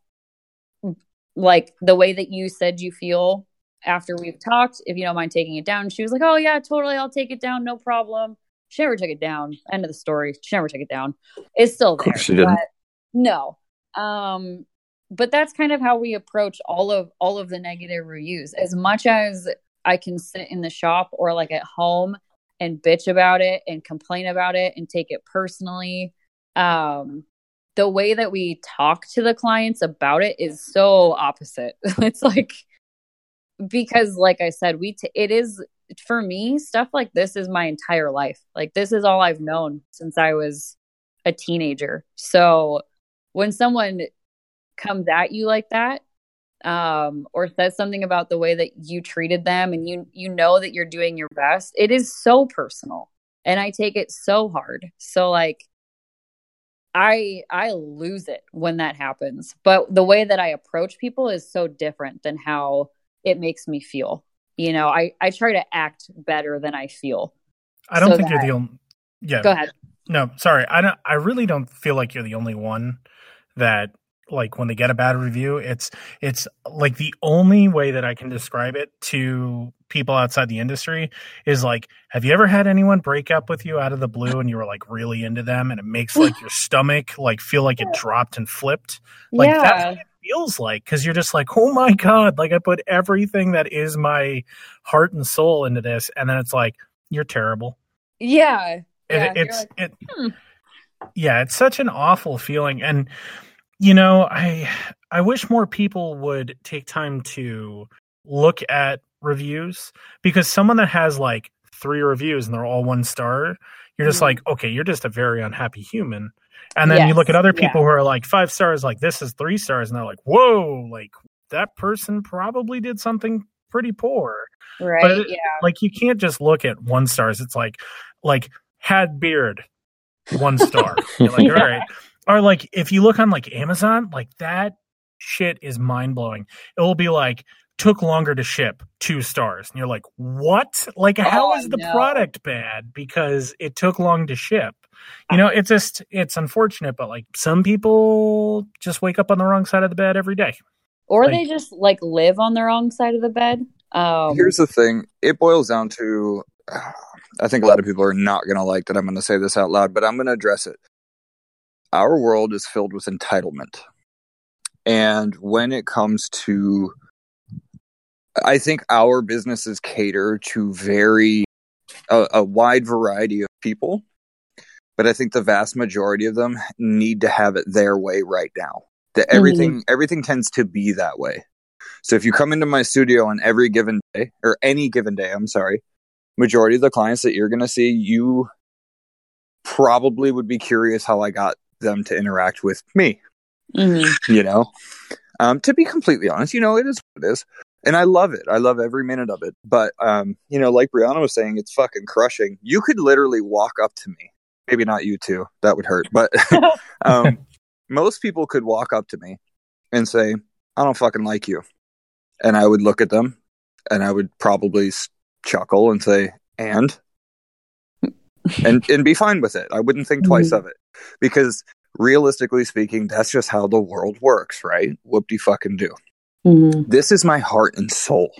like the way that you said you feel after we've talked, if you don't mind taking it down, she was like, Oh, yeah, totally. I'll take it down. No problem. She never took it down. End of the story. She never took it down. It's still there. she didn't. No. Um, but that's kind of how we approach all of all of the negative reviews. As much as I can sit in the shop or like at home and bitch about it and complain about it and take it personally. Um, the way that we talk to the clients about it is so opposite. it's like because like I said, we t- it is for me stuff like this is my entire life. Like this is all I've known since I was a teenager. So when someone comes at you like that um or says something about the way that you treated them and you you know that you're doing your best, it is so personal. and I take it so hard. So like I I lose it when that happens. But the way that I approach people is so different than how it makes me feel. You know, I I try to act better than I feel. I don't So think you're the only. Yeah. Go ahead. No, sorry. I don't. I really don't feel like you're the only one that like when they get a bad review, it's it's like the only way that I can describe it to people outside the industry is like, have you ever had anyone break up with you out of the blue and you were like really into them and it makes like your stomach like feel like it dropped and flipped? Like that's yeah. what it feels like because you're just like, oh my god, like I put everything that is my heart and soul into this, and then it's like you're terrible. Yeah. Yeah, it's like, it, hmm. yeah, it's such an awful feeling, and you know, I I wish more people would take time to look at reviews because someone that has like three reviews and they're all one star, you're just Mhm. like, okay, you're just a very unhappy human. And then you look at Yes, other yeah. people who are like five stars, like this is three stars, and they're like, whoa, like that person probably did something pretty poor Right. but yeah. like you can't just look at one stars. It's like like had beard, one star. You're like, all right. Or like if you look on like Amazon, like that shit is mind blowing. It will be like took longer to ship, two stars. And you're like, what? Like oh, how Oh, is the no. product bad because it took long to ship? You know, it's just it's unfortunate, but like some people just wake up on the wrong side of the bed every day. Or like- they just like live on the wrong side of the bed. Um Here's the thing. It boils down to I think a lot of people are not going to like that I'm going to say this out loud, but I'm going to address it. Our world is filled with entitlement. And when it comes to I think our businesses cater to very a, a wide variety of people, but I think the vast majority of them need to have it their way right now. That everything everything tends to be that way. So if you come into my studio on every given day or any given day, I'm sorry, majority of the clients that you're going to see, you probably would be curious how I got them to interact with me, mhm. you know? Um, to be completely honest, you know, it is what it is. And I love it. I love every minute of it. But, um, you know, like Brianna was saying, it's fucking crushing. You could literally walk up to me. Maybe not you two. That would hurt. But, um, most people could walk up to me and say, I don't fucking like you. And I would look at them and I would probably chuckle and say, and? and and be fine with it. I wouldn't think twice of it because realistically speaking, that's just how the world works, right? Whoop de fucking do. Mhm. This is my heart and soul.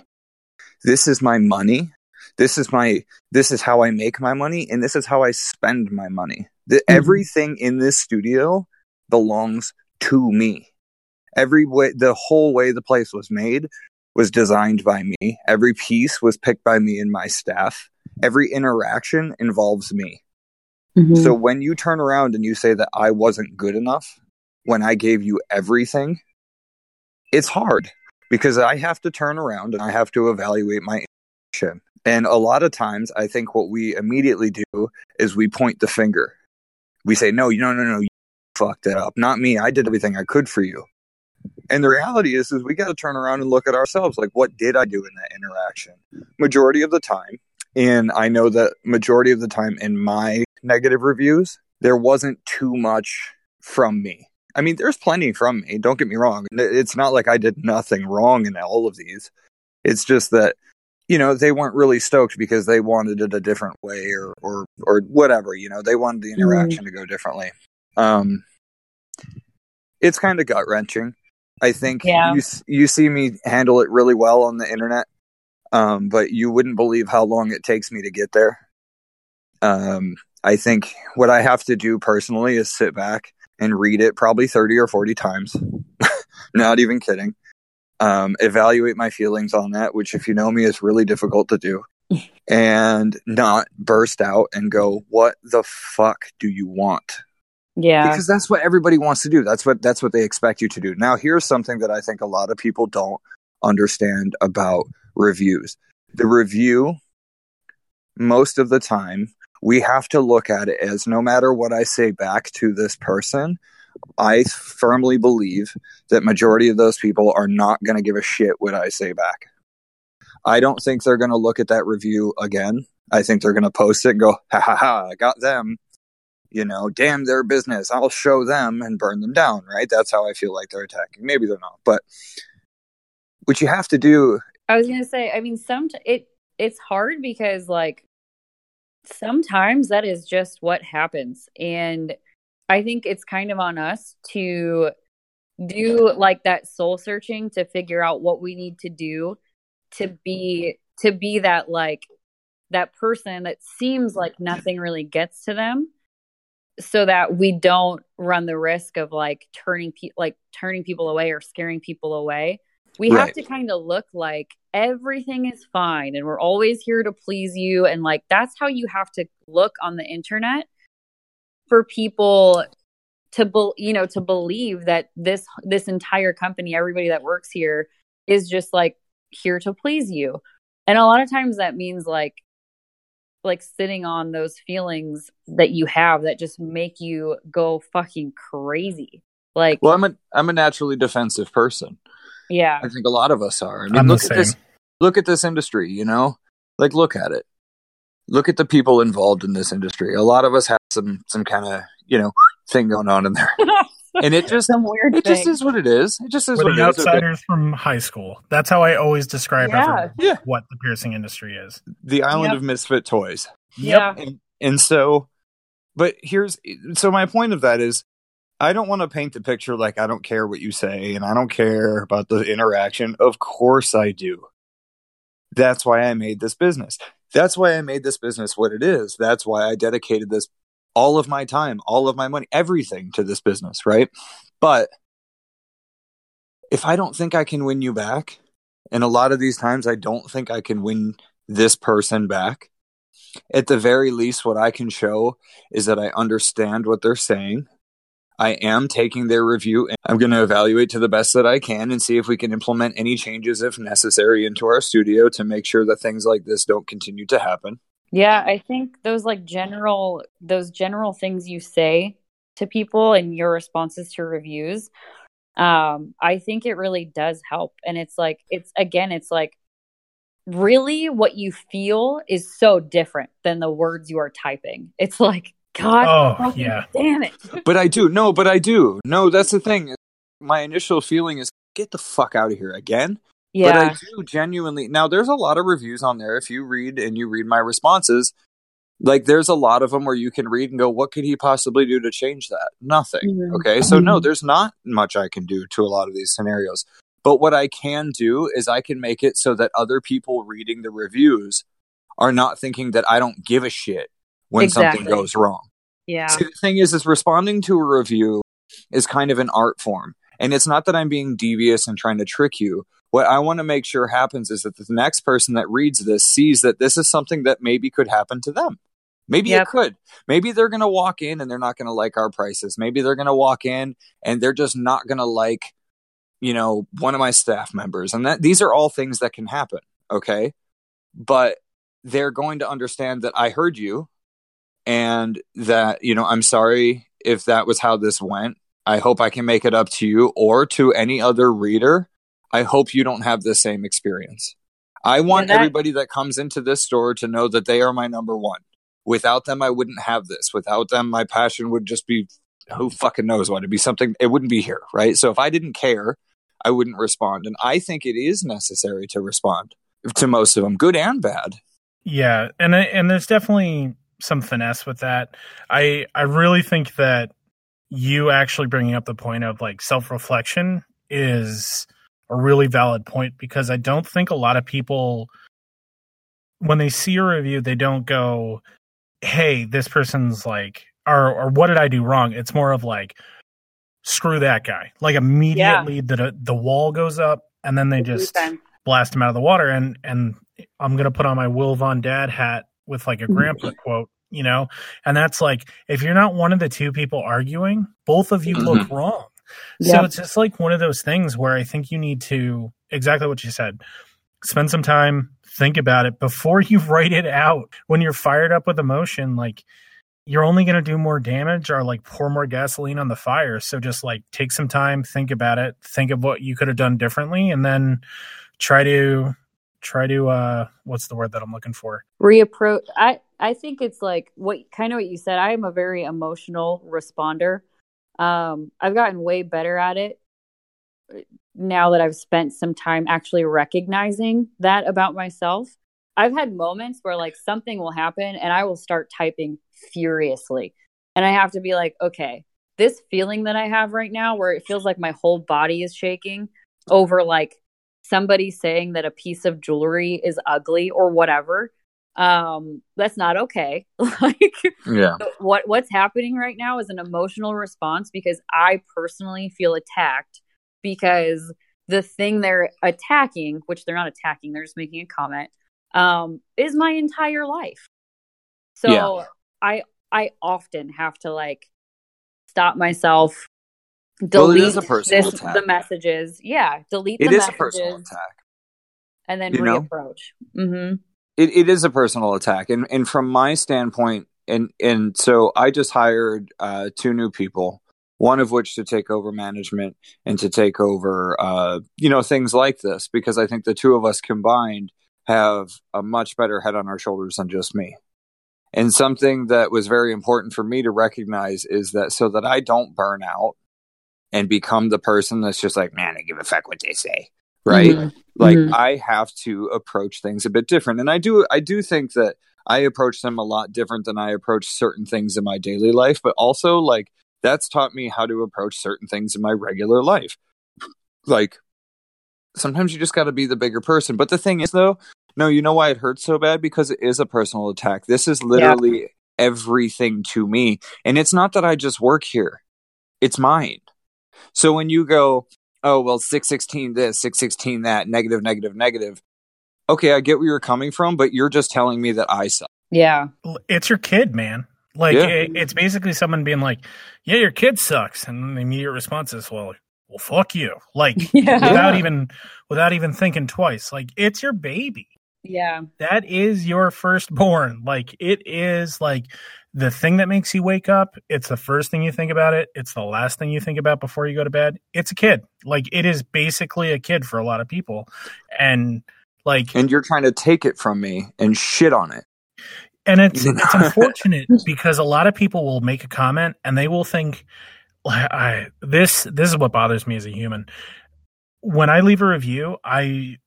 This is my money. This is my this is how I make my money and this is how I spend my money. The, Everything in this studio belongs to me. Every way the whole way the place was made was designed by me. Every piece was picked by me and my staff. Every interaction involves me. Mhm. So when you turn around and you say that I wasn't good enough when I gave you everything, it's hard because I have to turn around and I have to evaluate my action. And a lot of times, I think what we immediately do is we point the finger. We say, "No, you no, no, no, you fucked it up. Not me. I did everything I could for you." And the reality is, is we got to turn around and look at ourselves. Like, what did I do in that interaction? Majority of the time, and I know that majority of the time in my negative reviews, there wasn't too much from me. I mean, there's plenty from me. Don't get me wrong. It's not like I did nothing wrong in all of these. It's just that, you know, they weren't really stoked because they wanted it a different way or, or, or whatever, you know, they wanted the interaction to go differently. Um, it's kind of gut wrenching. I think Yeah. you, you see me handle it really well on the internet. Um, but you wouldn't believe how long it takes me to get there. Um, I think what I have to do personally is sit back and read it probably 30 or 40 times. Not even kidding. Um, evaluate my feelings on that, which if you know me is really difficult to do. and not burst out and go, what the fuck do you want? yeah. because that's what everybody wants to do that's what that's what they expect you to do now here's something that i think a lot of people don't understand about reviews the review most of the time we have to look at it as no matter what i say back to this person i firmly believe that majority of those people are not going to give a shit what i say back i don't think they're going to look at that review again I think they're going to post it, and go, ha ha ha, I got them. You know, damn their business. I'll show them and burn them down, right? That's how I feel like they're attacking. Maybe they're not, but what you have to do. I was going to say, I mean, some, it, it's hard because like sometimes that is just what happens. And I think it's kind of on us to do like that soul searching to figure out what we need to do to be to be that like that person that seems like nothing really gets to them so that we don't run the risk of like turning people like turning people away or scaring people away we right. have to kind of look like everything is fine and we're always here to please you and like that's how you have to look on the internet for people to be, you know to believe that this this entire company everybody that works here is just like here to please you. And a lot of times that means like like sitting on those feelings that you have that just make you go fucking crazy. Like well i'm a i'm a naturally defensive person. Yeah. I think a lot of us are. I mean I'm look at this look at this industry you know? Like look at it look at the people involved in this industry a lot of us have some some kind of you know thing going on in there and it just some weird it thing. just is what it is. It just is We're what the outsiders okay. from high school. That's how I always describe yeah. yeah. what the piercing industry is. The island yep. of misfit toys. Yeah. And, and so but here's so my point of that is I don't want to paint the picture like I don't care what you say and I don't care about the interaction. Of course I do. That's why I made this business. That's why I made this business what it is. That's why I dedicated this all of my time, all of my money, everything to this business, right? But if I don't think I can win you back, and a lot of these times I don't think I can win this person back, at the very least, what I can show is that I understand what they're saying. I am taking their review and I'm going to evaluate to the best that I can and see if we can implement any changes if necessary into our studio to make sure that things like this don't continue to happen. Yeah, I think those like general those general things you say to people and your responses to reviews um I think it really does help and it's like it's again it's like really what you feel is so different than the words you are typing. It's like god oh, yeah. damn it. but I do. No, but I do. No, that's the thing. My initial feeling is get the fuck out of here again. Yeah. But I do genuinely now there's a lot of reviews on there. If you read and you read my responses, like there's a lot of them where you can read and go, what could he possibly do to change that? Nothing. Mm-hmm. Okay. So no, there's not much I can do to a lot of these scenarios. But what I can do is I can make it so that other people reading the reviews are not thinking that I don't give a shit when exactly. something goes wrong. Yeah. See, the thing is, is responding to a review is kind of an art form. And it's not that I'm being devious and trying to trick you what I want to make sure happens is that the next person that reads this sees that this is something that maybe could happen to them. Maybe yep. it could. Maybe they're going to walk in and they're not going to like our prices. Maybe they're going to walk in and they're just not going to like, you know, one of my staff members. And that these are all things that can happen. Okay. But they're going to understand that I heard you and that, you know, I'm sorry if that was how this went. I hope I can make it up to you or to any other reader I hope you don't have the same experience. I want that- everybody that comes into this store to know that they are my number one. Without them, I wouldn't have this. Without them, my passion would just be who fucking knows what. It'd be something, it wouldn't be here, right? So if I didn't care, I wouldn't respond. And I think it is necessary to respond to most of them, good and bad. Yeah. And, and there's definitely some finesse with that. I, I really think that you actually bringing up the point of like self reflection is a really valid point because I don't think a lot of people, when they see a review, they don't go, "Hey, this person's like," or "or what did I do wrong?" It's more of like, "Screw that guy!" Like immediately, yeah. the the wall goes up, and then they just blast him out of the water. And and I'm gonna put on my Will Von Dad hat with like a grandpa quote you know and that's like if you're not one of the two people arguing both of you mm-hmm. look wrong so it's just like one of those things where I think you need to exactly what you said. Spend some time, think about it before you write it out. When you're fired up with emotion, like you're only going to do more damage or like pour more gasoline on the fire. So just like take some time, think about it, think of what you could have done differently, and then try to try to uh what's the word that i'm looking for? Reapproach i i think it's like what kind of what you said. I am a very emotional responder. Um i've gotten way better at it now that i've spent some time actually recognizing that about myself. I've had moments where like something will happen and i will start typing furiously. And i have to be like okay this feeling that i have right now where it feels like my whole body is shaking over like somebody saying that a piece of jewelry is ugly or whatever um that's not okay like Yeah. what what's happening right now is an emotional response because i personally feel attacked because the thing they're attacking which they're not attacking they're just making a comment um is my entire life so Yeah. i i often have to like stop myself delete is a personal this, attack. the messages yeah delete It the is a messages personal attack. and then you reapproach mm-hmm. It, it is a personal attack, and and from my standpoint, and and so I just hired uh, two new people, one of which to take over management and to take over, uh, you know, things like this, because I think the two of us combined have a much better head on our shoulders than just me. And something that was very important for me to recognize is that so that I don't burn out and become the person that's just like, man, I give a fuck what they say, right? Mhm. like Mhm. i have to approach things a bit different and i do i do think that i approach them a lot different than i approach certain things in my daily life but also like that's taught me how to approach certain things in my regular life. Like sometimes you just got to be the bigger person but the thing is though no you know why it hurts so bad? Because it is a personal attack. This is literally everything to me and it's not that i just work here. It's mine so when you go oh well 616 this 616 that negative negative negative okay i get where you're coming from but you're just telling me that i suck yeah it's your kid, man. Like Yeah. it, it's basically someone being like, "Yeah, your kid sucks," and the immediate response is, "Well, well, fuck you!" Like yeah without even without even thinking twice. Like it's your baby. Yeah That is your firstborn. Like it is like the thing that makes you wake up. It's the first thing you think about it. It's the last thing you think about before you go to bed. It's a kid. Like it is basically a kid for a lot of people, and like and you're trying to take it from me and shit on it and it's it's unfortunate because a lot of people will make a comment and they will think I, I this this is what bothers me as a human when i leave a review i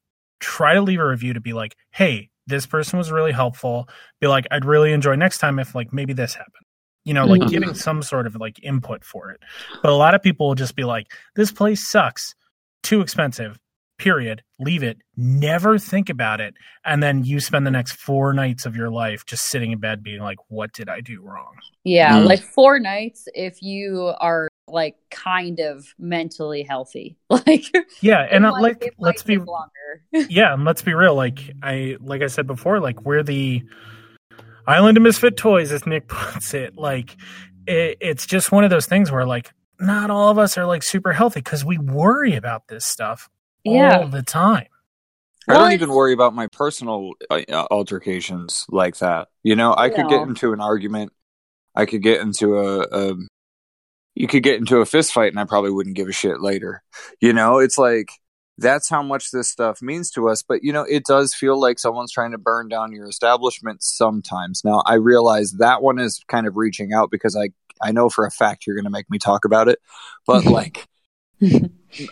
try to leave a review to be like hey this person was really helpful. Be like i'd really enjoy next time if like maybe this happened. You know like Mhm. giving some sort of like input for it. But a lot of people will just be like this place sucks. Too expensive. Period. Leave it. Never think about it. And then you spend the next four nights of your life just sitting in bed being like what did i do wrong? Yeah, Mm. like four nights if you are like kind of mentally healthy. Like yeah and uh, might- like let's be longer. yeah and let's be real like i like i said before like we're the island of misfit toys as nick puts it like it, it's just one of those things where like not all of us are like super healthy because we worry about this stuff Yeah. all the time i don't it's- even worry about my personal uh, altercations like that you know i could No. get into an argument i could get into a, a you could get into a fist fight and i probably wouldn't give a shit later. You know it's like that's how much this stuff means to us but you know it does feel like someone's trying to burn down your establishment sometimes. Now i realize that one is kind of reaching out because i i know for a fact you're going to make me talk about it but like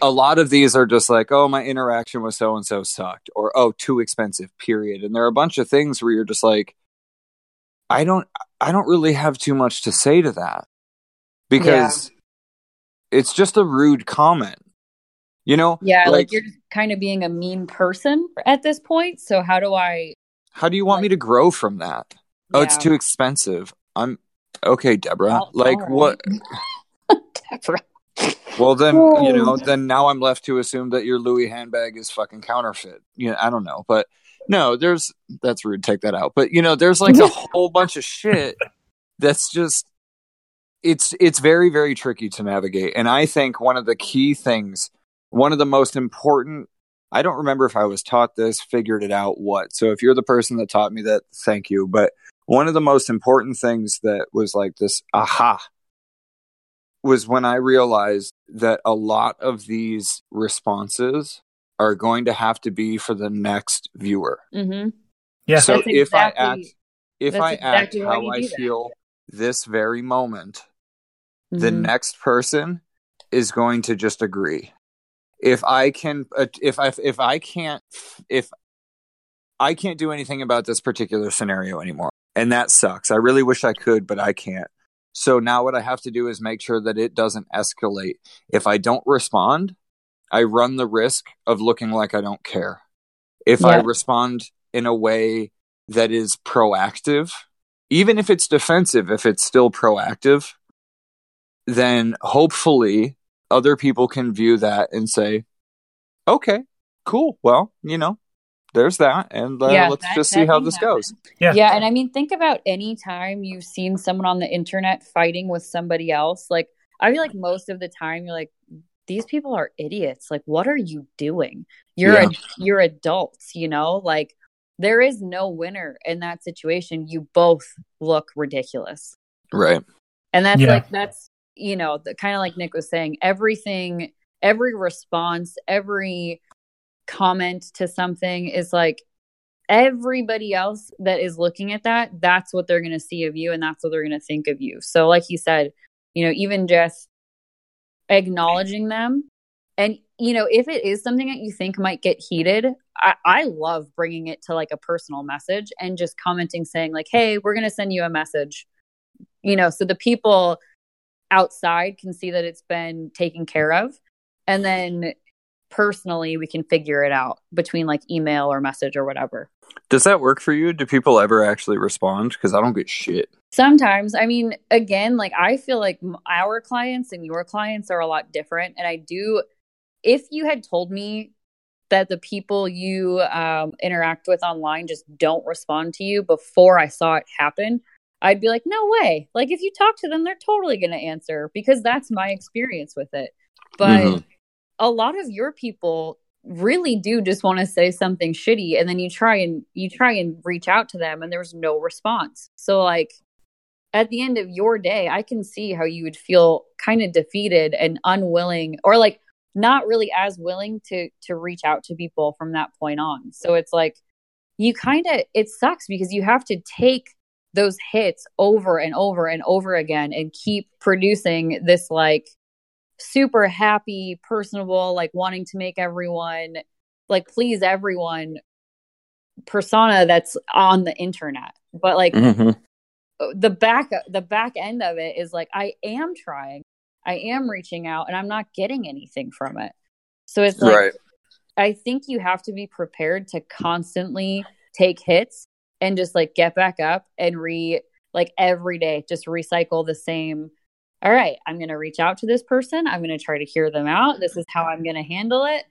a lot of these are just like oh my interaction with so and so sucked or oh too expensive period. And there are a bunch of things where you're just like i don't i don't really have too much to say to that because it's just a rude comment you know yeah, like, Like- you're kind of being a mean person at this point. So how do I? how do you want me to grow from that oh it's too expensive i'm okay deborah Well, like all what Deborah. well then you Oh. know then now i'm left to assume that your louis handbag is fucking counterfeit you know i don't know but no there's that's rude take that out but you know there's like a whole bunch of shit that's just it's it's very very tricky to navigate and i think one of the key things one of the most important i don't remember if i was taught this figured it out what so if you're the person that taught me that thank you but one of the most important things that was like this aha was when i realized that a lot of these responses are going to have to be for the next viewer. Mm-hmm. Yeah. So That's if I act if I exactly act why how I do that. feel this very moment, the Mhm. next person is going to just agree. If I can uh, if I if I can't if I can't do anything about this particular scenario anymore. And that sucks. I really wish I could, but I can't. So now what I have to do is make sure that it doesn't escalate. If I don't respond, I run the risk of looking like I don't care. If I respond in a way that is proactive, even if it's defensive, if it's still proactive, then hopefully other people can view that and say, okay, cool. Well, you know, there's that. And uh, Yeah, let's that- just see how this happen. goes. Yeah. Yeah, and I mean, think about any time you've seen someone on the internet fighting with somebody else. Like, I feel like most of the time you're like, these people are idiots. Like, what are you doing? You're Yeah. a, you're adults, you know. Like, there is no winner in that situation. You both look ridiculous, Right. and that's Yeah. like that's you know the kind of like Nick was saying. Everything, every response, every comment to something is like everybody else that is looking at that that's what they're going to see of you and that's what they're going to think of you so like you said you know even just acknowledging them and you know if it is something that you think might get heated I, I love bringing it to like a personal message and just commenting saying like hey we're going to send you a message you know so the people outside can see that it's been taken care of and then personally we can figure it out between like email or message or whatever Does that work for you? Do people ever actually respond? Because I don't get shit. sometimes i mean again like i feel like our clients and your clients are a lot different and i do if you had told me that the people you um, interact with online just don't respond to you before i saw it happen i'd be like no way. Like if you talk to them they're totally going to answer because that's my experience with it. But Mhm. a lot of your people really do just want to say something shitty and then you try and you try and reach out to them and there's no response. So like at the end of your day i can see how you would feel kind of defeated and unwilling or like not really as willing to to reach out to people from that point on. So it's like you kind of it sucks because you have to take those hits over and over and over again and keep producing this like super happy, personable, like wanting to make everyone like please everyone persona that's on the internet. But like Mhm. the back the back end of it is like I am trying. I am reaching out and I'm not getting anything from it. So it's like Right. I think you have to be prepared to constantly take hits and just like get back up and re like every day just recycle the same all right i'm going to reach out to this person i'm going to try to hear them out this is how i'm going to handle it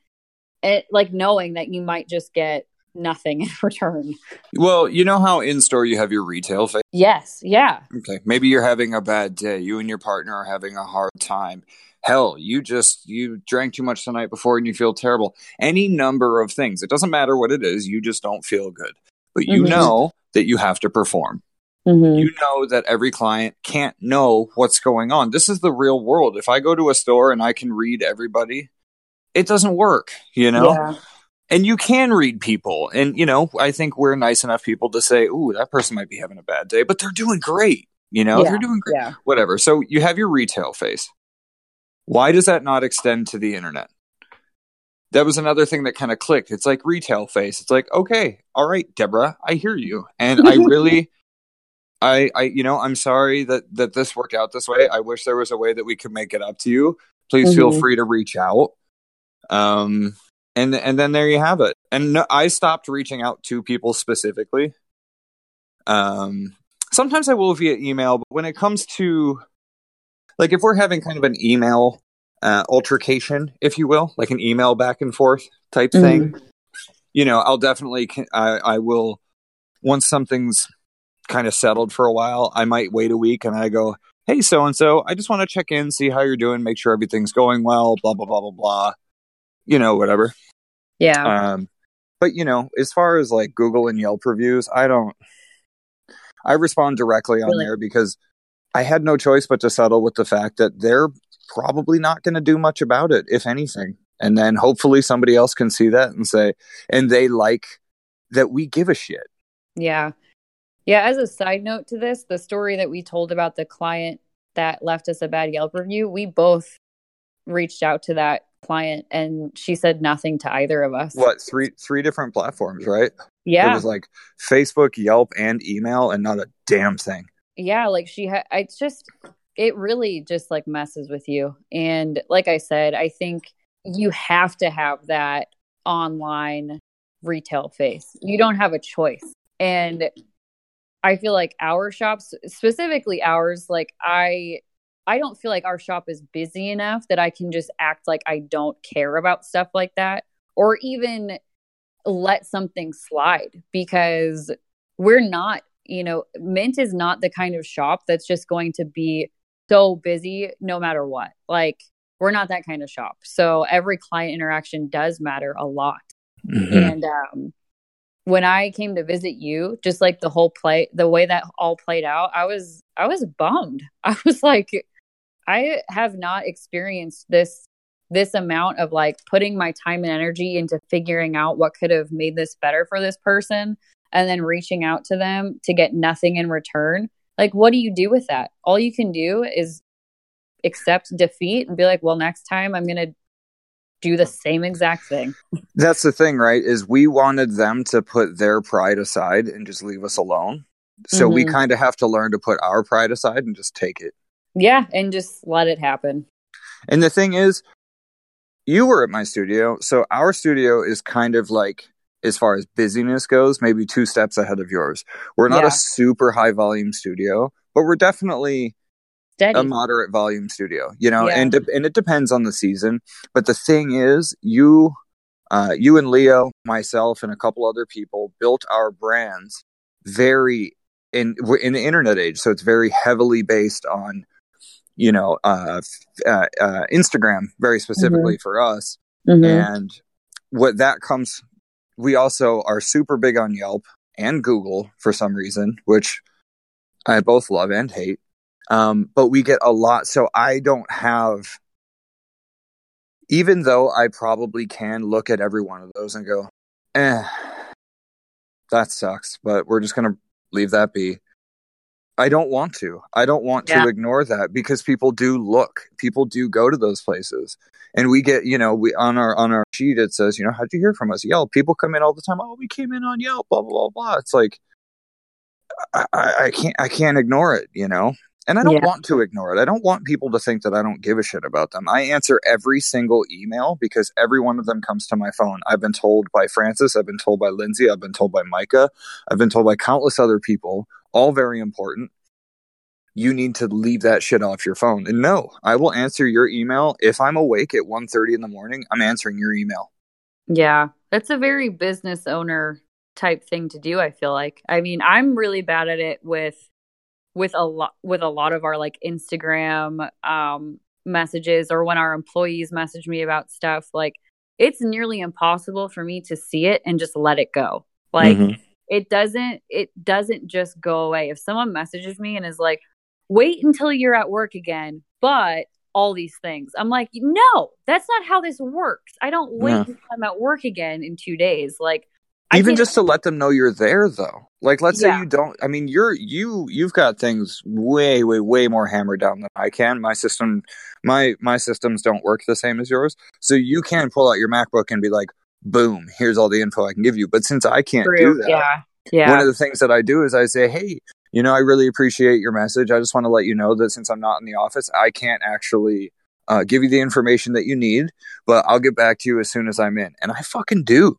it like knowing that you might just get nothing in return Well, you know how in store you have your retail face? yes yeah Okay. Maybe you're having a bad day. You and your partner are having a hard time. Hell, you just you drank too much the night before and you feel terrible. Any number of things. It doesn't matter what it is, you just don't feel good. But you Mhm. know that you have to perform. mm-hmm. You know that every client can't know what's going on. This is the real world. If I go to a store and I can read everybody, it doesn't work, you know? yeah and you can read people and you know i think we're nice enough people to say ooh that person might be having a bad day but they're doing great you know Yeah, they're doing great yeah whatever so you have your retail face why does that not extend to the internet that was another thing that kind of clicked. It's like retail face. It's like okay all right deborah i hear you. And i really i i you know i'm sorry that that this worked out this way. I wish there was a way that we could make it up to you. Please feel Mhm. free to reach out. Um and and then there you have it. And no, i stopped reaching out to people specifically. Um sometimes i will via email but when it comes to like if we're having kind of an email uh, altercation if you will like an email back and forth type thing you know i'll definitely I, I will once something's kind of settled for a while i might wait a week and i go hey so and so i just want to check in see how you're doing make sure everything's going well blah blah blah blah blah you know whatever yeah um, but you know, as far as like Google and Yelp reviews, I don't. I respond directly on Really? there because I had no choice but to settle with the fact that they're probably not going to do much about it, if anything. And then hopefully somebody else can see that and say, and they like that we give a shit. Yeah. Yeah. As a side note to this, the story that we told about the client that left us a bad Yelp review, we both reached out to that client and she said nothing to either of us. What, three three different platforms, right? Yeah. It was like Facebook, Yelp, and email, and not a damn thing. Yeah, like she had it's just it really just like messes with you. And like I said, I think you have to have that online retail face. You don't have a choice. And I feel like our shops, specifically ours, like I I don't feel like our shop is busy enough that I can just act like I don't care about stuff like that or even let something slide because we're not, you know, Mint is not the kind of shop that's just going to be so busy no matter what. Like we're not that kind of shop. So every client interaction does matter a lot. Mm-hmm. And um when I came to visit you, just like the whole play, the way that all played out, I was, I was bummed. I was like, I have not experienced this, this amount of like putting my time and energy into figuring out what could have made this better for this person and then reaching out to them to get nothing in return. Like, what do you do with that? All you can do is accept defeat and be like, well, next time I'm going to do the same exact thing. That's the thing, right? Is we wanted them to put their pride aside and just leave us alone. So mm-hmm. we kind of have to learn to put our pride aside and just take it. Yeah, and just let it happen. And the thing is, you were at my studio, so our studio is kind of like as far as busyness goes, maybe two steps ahead of yours. We're not yeah. a super high volume studio, but we're definitely Steady. a moderate volume studio, you know, yeah. and de- and it depends on the season. But the thing is, you, uh, you and Leo, myself, and a couple other people built our brands very in we're in the internet age, so it's very heavily based on, you know, uh, uh, uh Instagram, very specifically mm-hmm. for us, mm-hmm. and what that comes. We also are super big on Yelp and Google for some reason, which I both love and hate. Um, but we get a lot. So I don't have, even though I probably can look at every one of those and go, eh, that sucks, but we're just going to leave that be. I don't want to. I don't want yeah. to ignore that because people do look. People do go to those places. And we get, you know, we on our on our sheet it says, you know, how'd you hear from us? Yelp. People come in all the time. Oh, we came in on Yelp. Blah blah blah blah. It's like I, I can't I can't ignore it. You know. And I don't yeah. want to ignore it. I don't want people to think that I don't give a shit about them. I answer every single email because every one of them comes to my phone. I've been told by Francis, I've been told by Lindsay, I've been told by Micah, I've been told by countless other people, all very important. You need to leave that shit off your phone. And no, I will answer your email if I'm awake at 1:30 in the morning, I'm answering your email. Yeah. That's a very business owner type thing to do, I feel like. I mean, I'm really bad at it with with a lot with a lot of our like Instagram um messages or when our employees message me about stuff like it's nearly impossible for me to see it and just let it go. Like mm-hmm. It doesn't it doesn't just go away. If someone messages me and is like, "Wait until you're at work again," but all these things. I'm like, "No, that's not how this works. I don't wait yeah. until I'm at work again in 2 days." Like even just to let them know you're there though like let's yeah. say you don't i mean you're you you've got things way way way more hammered down than i can my system my my systems don't work the same as yours so you can pull out your macbook and be like boom here's all the info i can give you but since i can't True. do that yeah yeah one of the things that i do is i say hey you know i really appreciate your message i just want to let you know that since i'm not in the office i can't actually uh, give you the information that you need but i'll get back to you as soon as i'm in and i fucking do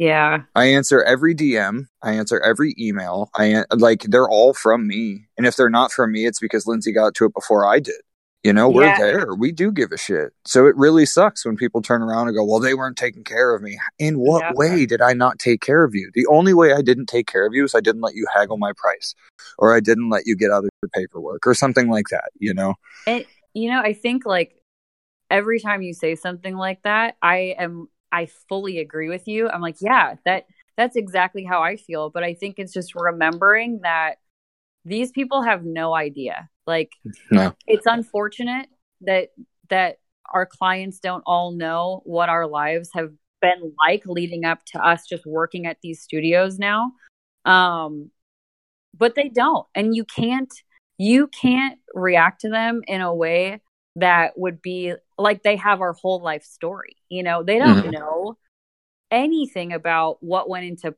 yeah. I answer every DM. I answer every email. I like they're all from me. And if they're not from me, it's because Lindsay got to it before I did. You know, we're yeah. there. We do give a shit. So it really sucks when people turn around and go, "Well, they weren't taking care of me." In what yeah. way did I not take care of you? The only way I didn't take care of you is I didn't let you haggle my price, or I didn't let you get out of your paperwork, or something like that. You know. And you know, I think like every time you say something like that, I am I fully agree with you. I'm like, yeah, that that's exactly how I feel. But I think it's just remembering that these people have no idea. Like, no. it's unfortunate that that our clients don't all know what our lives have been like leading up to us just working at these studios now. Um, but they don't. And you can't you can't react to them in a way that would be like they have our whole life story. You know, they don't mm-hmm. know anything about what went into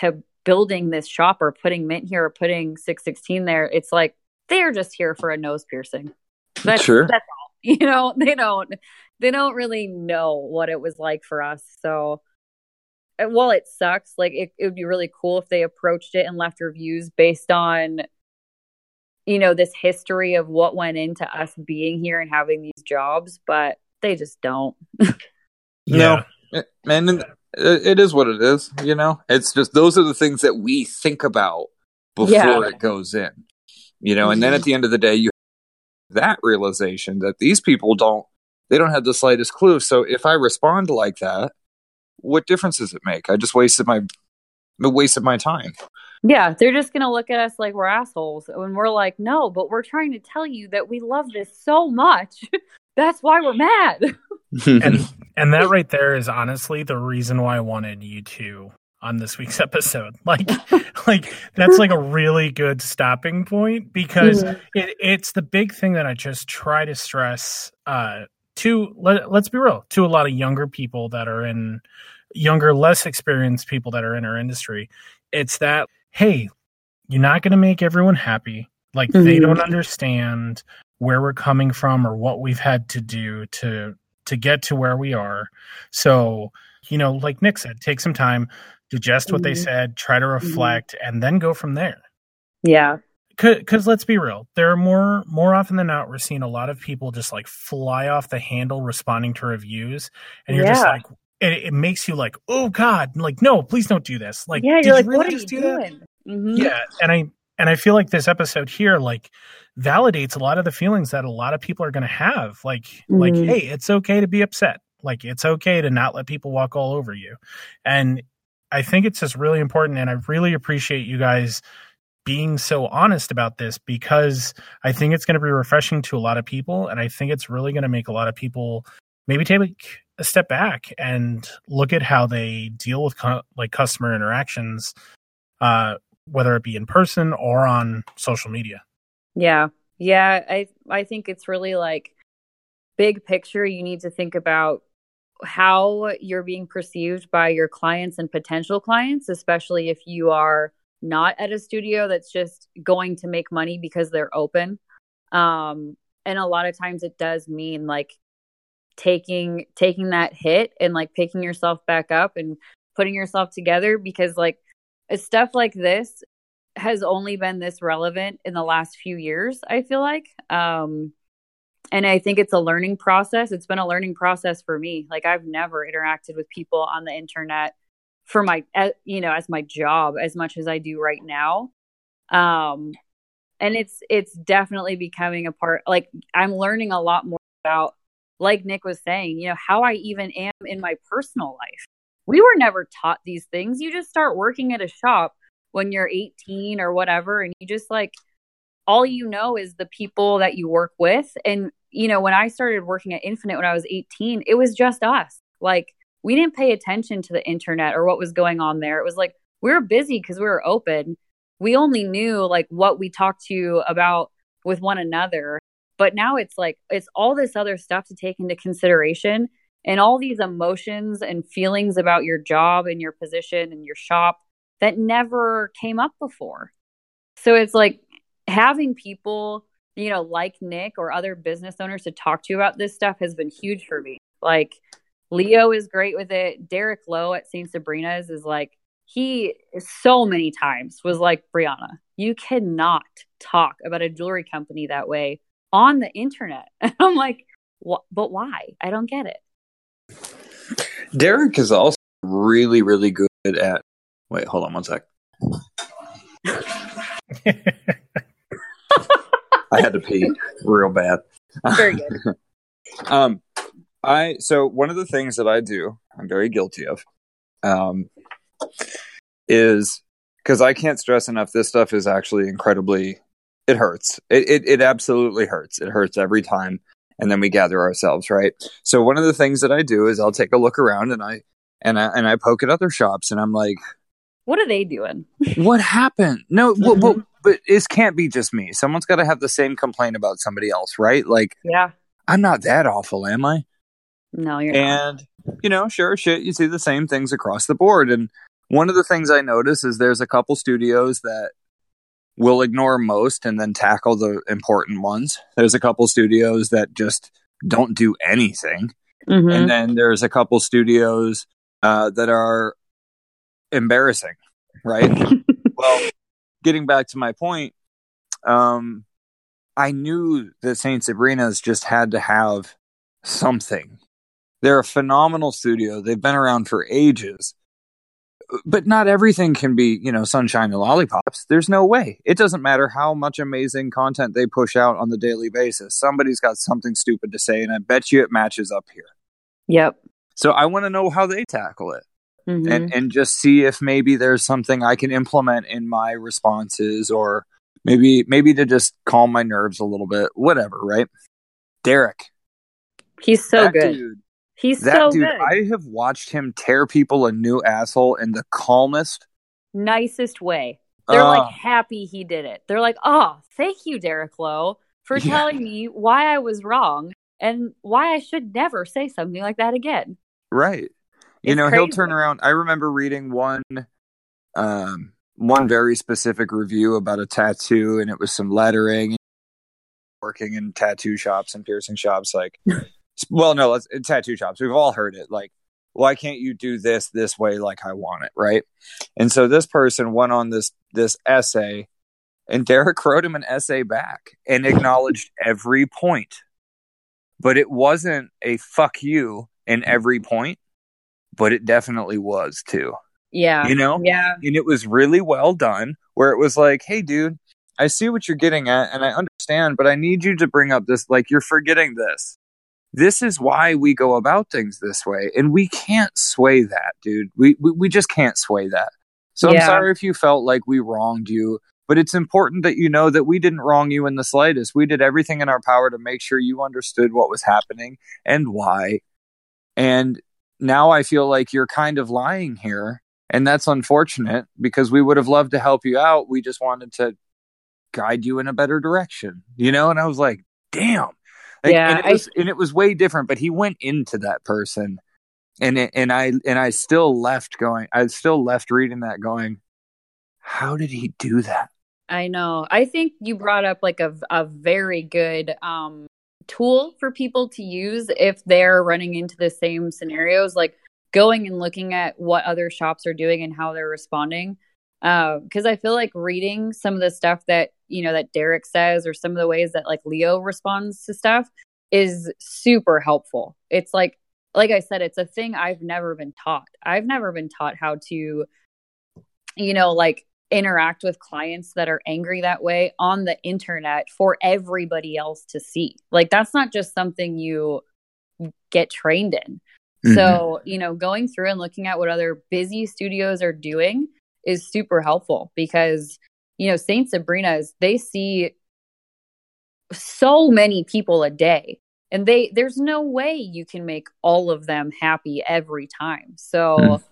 to building this shop or putting mint here or putting 616 there. It's like they're just here for a nose piercing. That's, sure. That's all. You know, they don't they don't really know what it was like for us. So uh, while it sucks, like it, it would be really cool if they approached it and left reviews based on you know this history of what went into us being here and having these jobs, but they just don't. yeah. No, and it is what it is. You know, it's just those are the things that we think about before yeah. it goes in. You know, mm-hmm. and then at mm-hmm. the end of the day, you that realization that these people don't they don't have the slightest clue. So if I respond like that, what difference does it make? I just wasted my wasted my time. Yeah, they're just going to look at us like we're assholes. And we're like, no, but we're trying to tell you that we love this so much. That's why we're mad. and and that right there is honestly the reason why I wanted you to on this week's episode. Like like that's like a really good stopping point because mm-hmm. it, it's the big thing that I just try to stress uh to let, let's be real to a lot of younger people that are in younger less experienced people that are in our industry it's that hey, you're not going to make everyone happy. Like mm-hmm. they don't understand where we're coming from or what we've had to do to to get to where we are. So, you know, like Nick said, take some time, digest what mm-hmm. they said, try to mm-hmm. reflect, mm-hmm. and then go from there. Yeah. Because let's be real, there are more more often than not, we're seeing a lot of people just like fly off the handle responding to reviews, and you're yeah. just like, it, it, makes you like, oh God, like no, please don't do this. Like, yeah, you're like, you really what are you do doing? Mm-hmm. Yeah, and I and I feel like this episode here like validates a lot of the feelings that a lot of people are going to have. Like, mm-hmm. like, hey, it's okay to be upset. Like, it's okay to not let people walk all over you. And I think it's just really important, and I really appreciate you guys being so honest about this because I think it's going to be refreshing to a lot of people, and I think it's really going to make a lot of people maybe take a step back and look at how they deal with co- like customer interactions uh, whether it be in person or on social media. Yeah. Yeah i i think it's really like big picture you need to think about how you're being perceived by your clients and potential clients especially if you are not at a studio that's just going to make money because they're open. Um and a lot of times it does mean like taking taking that hit and like picking yourself back up and putting yourself together because like stuff like this has only been this relevant in the last few years i feel like. Um and i think it's a learning process it's been a learning process for me like i've never interacted with people on the internet for my you know as my job as much as i do right now um and it's it's definitely becoming a part like i'm learning a lot more about like Nick was saying, you know, how I even am in my personal life. We were never taught these things. You just start working at a shop when you're 18 or whatever, and you just like, all you know is the people that you work with. And, you know, when I started working at Infinite when I was 18, it was just us. Like, we didn't pay attention to the internet or what was going on there. It was like, we were busy because we were open. We only knew like what we talked to about with one another but now it's like, it's all this other stuff to take into consideration and all these emotions and feelings about your job and your position and your shop that never came up before. So it's like having people, you know, like Nick or other business owners to talk to about this stuff has been huge for me. Like Leo is great with it. Derek Lowe at St. Sabrina's is like, he so many times was like, Brianna, you cannot talk about a jewelry company that way on the internet. I'm like, but why? I don't get it. Derek is also really, really good at. Wait, hold on one sec. I had to pee real bad. Very good. um, I so one of the things that I do, I'm very guilty of, um, is because I can't stress enough. This stuff is actually incredibly it hurts. It, it, it absolutely hurts. It hurts every time. and then we gather ourselves, right? So one of the things that I do is I'll take a look around and I and I and I poke at other shops and I'm like, what are they doing? what happened? No, well, well, but it can't be just me. Someone's got to have the same complaint about somebody else, right? Like, Yeah. I'm not that awful, am I? No, you're not. And you know, sure shit, you see the same things across the board. And one of the things I notice is there's a couple studios that will ignore most and then tackle the important ones. There's a couple studios that just don't do anything. Mhm. And then there's a couple studios uh, that are embarrassing, right? well, getting back to my point, um, I knew that Saint Sabrina's just had to have something. They're a phenomenal studio. They've been around for ages. But not everything can be, you know, sunshine and lollipops. There's no way. It doesn't matter how much amazing content they push out on the daily basis. Somebody's got something stupid to say, and I bet you it matches up here. yep. So I want to know how they tackle it Mhm. and and just see if maybe there's something I can implement in my responses or maybe maybe to just calm my nerves a little bit whatever right Derek He's so good. dude He's that so dude good. I have watched him tear people a new asshole in the calmest Nicest way. They're uh, like happy he did it. They're like, oh, thank you, Derek Lowe, for Yeah. telling me why I was wrong and why I should never say something like that again. right you know he'll turn around. I remember reading one um one very specific review about a tattoo and it was some lettering working in tattoo shops and piercing shops like well no let's tattoo shops. We've all heard it like why can't you do this this way like i want it? Right? And so this person went on this this essay and derek wrote him an essay back and acknowledged every point. But it wasn't a fuck you in every point but it definitely was too. Yeah. you know? Yeah. and it was really well done where it was like hey dude i see what you're getting at and i understand but i need you to bring up this like you're forgetting this. This is why we go about things this way and we can't sway that dude. We we, we just can't sway that. So i'm sorry if you felt like we wronged you but it's important that you know that we didn't wrong you in the slightest. We did everything in our power to make sure you understood what was happening and why. And now i feel like you're kind of lying here and that's unfortunate because we would have loved to help you out. We just wanted to guide you in a better direction, you know? And I was like, damn. Like, Yeah, and it I- was and it was way different, but he went into that person and it, and I and I still left going I still left reading that going, how did he do that? I know. I think you brought up like a, a very good um, tool for people to use if they're running into the same scenarios, like going and looking at what other shops are doing and how they're responding. Uh, because I feel like reading some of the stuff that you know that Derek says, or some of the ways that like Leo responds to stuff, is super helpful. It's like, like I said, it's a thing I've never been taught. I've never been taught how to, you know, like interact with clients that are angry that way on the internet for everybody else to see. Like that's not just something you get trained in. So, you know, going through and looking at what other busy studios are doing is super helpful because, you know, Saint Sabrina's, they see so many people a day and they there's no way you can make all of them happy every time. So Mm.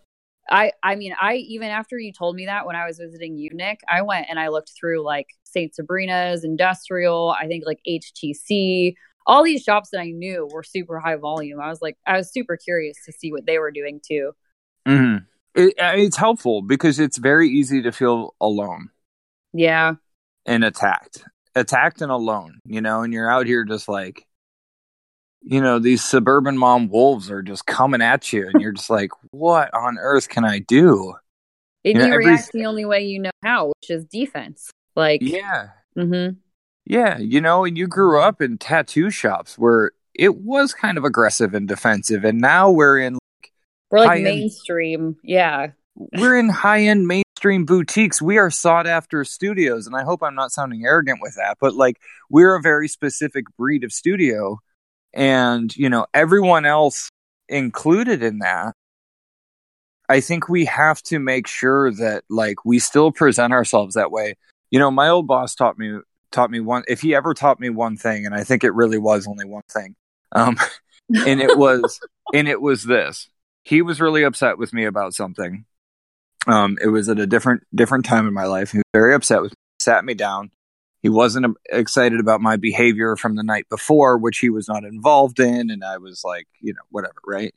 I I mean, I even after you told me that when I was visiting you, Nick, I went and I looked through like Saint Sabrina's, Industrial, I think like HTC, all these shops that I knew were super high volume. I was like, I was super curious to see what they were doing too. Mm-hmm. It, it's helpful because it's very easy to feel alone Yeah. and attacked, attacked and alone, you know, and you're out here just like, you know, these suburban mom wolves are just coming at you, and you're just like, what on earth can I do? And You know, you every- react the only way you know how, which is defense. Like, Yeah, mm-hmm. yeah, you know, and you grew up in tattoo shops where it was kind of aggressive and defensive, and now we're in like, we're like High-end- mainstream. Yeah. we're in high end mainstream boutiques. We are sought after studios, and I hope I'm not sounding arrogant with that, but like we're a very specific breed of studio, and you know everyone else included in that. I think we have to make sure that like we still present ourselves that way. You know, my old boss taught me taught me one if he ever taught me one thing and i think it really was only one thing um and it was and it was this he was really upset with me about something um it was at a different different time in my life he was very upset with me sat me down he wasn't um, excited about my behavior from the night before which he was not involved in and i was like you know whatever right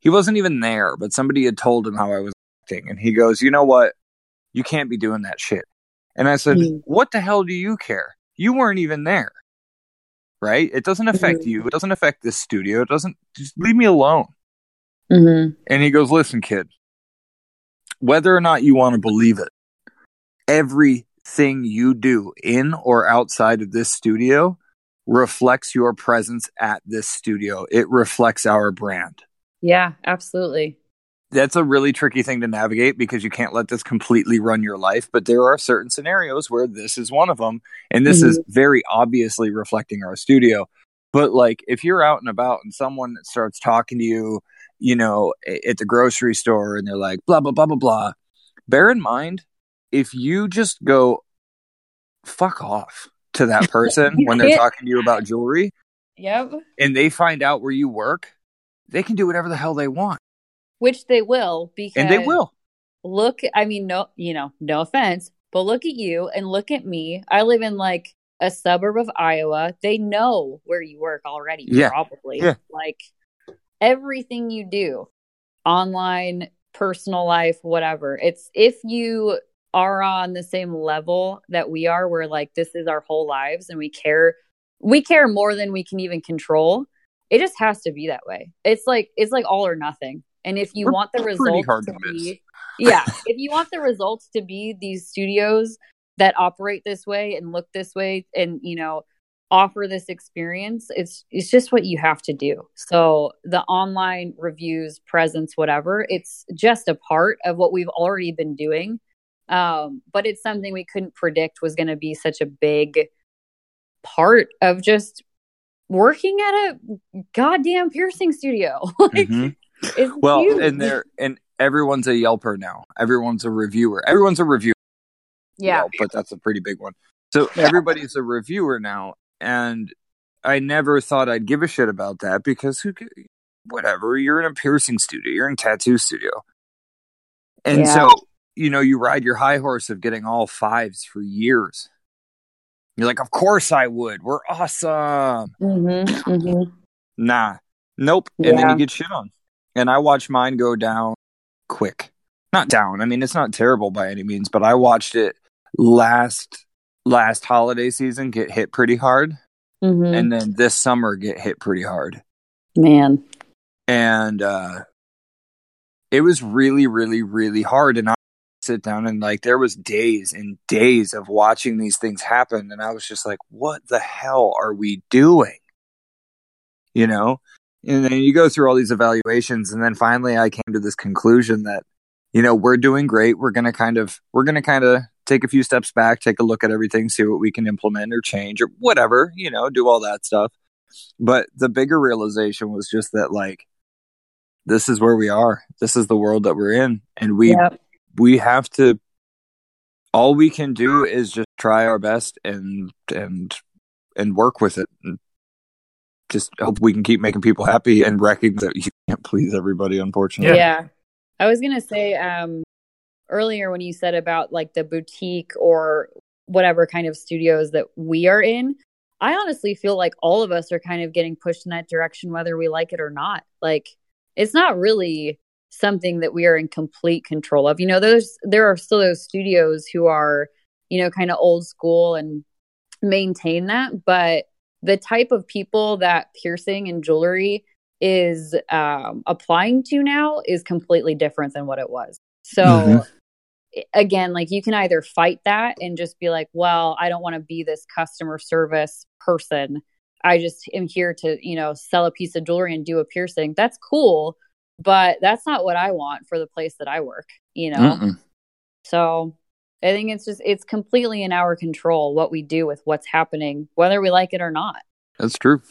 he wasn't even there but somebody had told him how i was acting and he goes you know what you can't be doing that shit and I said, Mm. What the hell do you care? You weren't even there. Right? It doesn't affect Mhm. you. It doesn't affect this studio. It doesn't just leave me alone. Mm-hmm. And he goes, Listen, kid, whether or not you want to believe it, everything you do in or outside of this studio reflects your presence at this studio. It reflects our brand. Yeah, absolutely. that's a really tricky thing to navigate because you can't let this completely run your life. But there are certain scenarios where this is one of them. And this is mm-hmm. very obviously reflecting our studio. But like if you're out and about and someone starts talking to you, you know, at the grocery store and they're like, blah, blah, blah, blah, blah, bear in mind, if you just go, fuck off to that person when they're talking to you about jewelry Yep. and they find out where you work, they can do whatever the hell they want. Which they will because And they will. look i mean no you know no offense but look at you and look at me i live in like a suburb of iowa they know where you work already Yeah. probably Yeah. like everything you do online personal life whatever it's if you are on the same level that we are where like this is our whole lives and we care we care more than we can even control. It just has to be that way. It's like it's like all or nothing. And if you We're want the results to to be yeah. If you want the results to be these studios that operate this way and look this way and you know offer this experience it's it's just what you have to do. So the online reviews presence whatever it's just a part of what we've already been doing um but it's something we couldn't predict was going to be such a big part of just working at a goddamn piercing studio like Mhm. it's Well, huge. and there and everyone's a Yelper now. Everyone's a reviewer. Everyone's a reviewer. yeah Yelp, but that's a pretty big one. So Yeah. everybody's a reviewer now, and I never thought I'd give a shit about that because who, ca- whatever. You're in a piercing studio. You're in a tattoo studio, and Yeah. so you know you ride your high horse of getting all fives for years. You're like, of course I would. We're awesome. Mm-hmm, mm-hmm. Nah, nope. And then you get shit on. And I watched mine go down quick. Not down. I mean, it's not terrible by any means, but I watched it last last holiday season get hit pretty hard, Mm-hmm. and then this summer get hit pretty hard. Man. And uh it was really, really, really hard. And I sit down and like there was days and days of watching these things happen, and I was just like, what the hell are we doing? You know? And then you go through all these evaluations, and then finally I came to this conclusion that, you know, we're doing great. We're gonna kind of we're gonna kind of take a few steps back, take a look at everything, see what we can implement or change or whatever, you know, do all that stuff. But the bigger realization was just that like this is where we are. This is the world that we're in. And we Yep. We have to all we can do is just try our best and and and work with it and just hope we can keep making people happy and recognize that you can't please everybody unfortunately Yeah. I was to say um earlier when you said about like the boutique or whatever kind of studios that we are in, I honestly feel like all of us are kind of getting pushed in that direction whether we like it or not. Like it's not really something that we are in complete control of. You know, those there are still those studios who are, you know, kind of old school and maintain that, but the type of people that piercing and jewelry is um, applying to now is completely different than what it was. So Mhm. again, like you can either fight that and just be like, well, I don't want to be this customer service person. I just am here to, you know, sell a piece of jewelry and do a piercing. That's cool, but that's not what I want for the place that I work, you know? Mm-mm. So I think it's just, it's completely in our control what we do with what's happening, whether we like it or not. that's true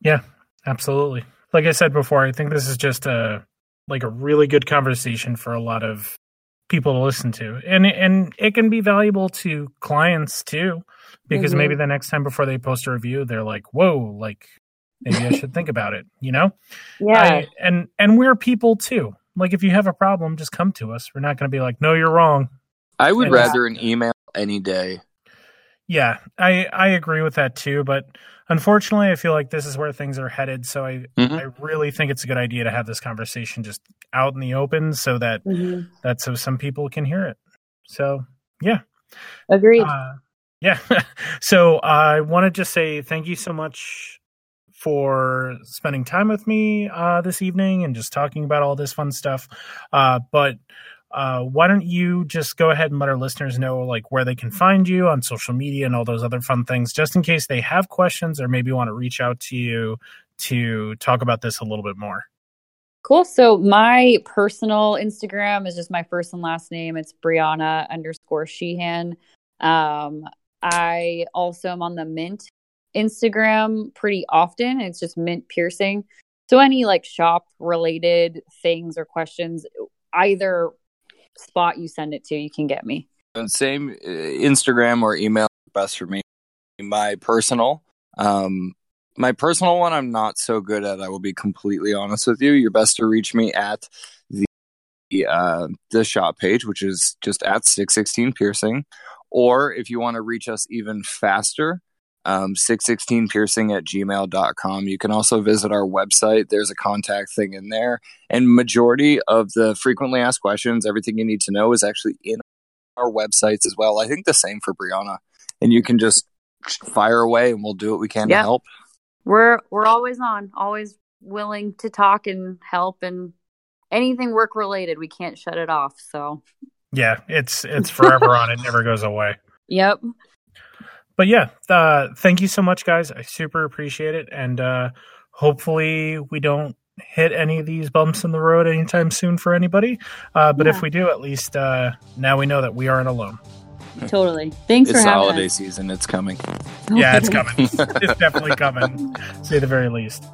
Yeah, absolutely. Like I said before, I think this is just a like a really good conversation for a lot of people to listen to, and and it can be valuable to clients too, because Mhm. maybe the next time before they post a review, they're like, "Whoa, like maybe I should think about it," you know. Yeah. I- and and we're people too. Like if you have a problem, just come to us. We're not going to be like, "No, you're wrong." I would Yeah. rather an email any day. Yeah, I I agree with that too, but unfortunately, I feel like this is where things are headed. So I Mhm. I really think it's a good idea to have this conversation just out in the open, so that Mhm. that so some people can hear it. So yeah, Agreed. uh, yeah. so I want to just say thank you so much for spending time with me uh, this evening and just talking about all this fun stuff. Uh, but uh, why don't you just go ahead and let our listeners know like where they can find you on social media and all those other fun things, just in case they have questions or maybe want to reach out to you to talk about this a little bit more. Cool. So my personal Instagram is just my first and last name. It's Brianna underscore Sheehan. Um, I also am on the Mint Instagram pretty often. It's just Mint Piercing. So any like shop related things or questions, either spot you send it to, you can get me. Same uh, Instagram or email best for me. My personal, um, my personal one, I'm not so good at. I will be completely honest with you. You're best to reach me at the uh, the shop page, which is just at six sixteen piercing, or if you want to reach us even faster, um, 616piercing at gmail.com. You can also visit our website. There's a contact thing in there. And majority of the frequently asked questions, everything you need to know is actually in our websites as well. I think the same for Brianna. And you can just fire away and we'll do what we can Yeah. to help. We're we're always on, always willing to talk and help and anything work related. We can't shut it off. So Yeah, it's it's forever on. It never goes away. yep. But yeah, uh, thank you so much, guys. I super appreciate it, and uh, hopefully we don't hit any of these bumps in the road anytime soon for anybody. Uh, but if we do, at least uh, now we know that we aren't alone. Totally. Thanks It's for the having holiday us. season. It's coming. Yeah, it's coming. it's definitely coming. Say the very least.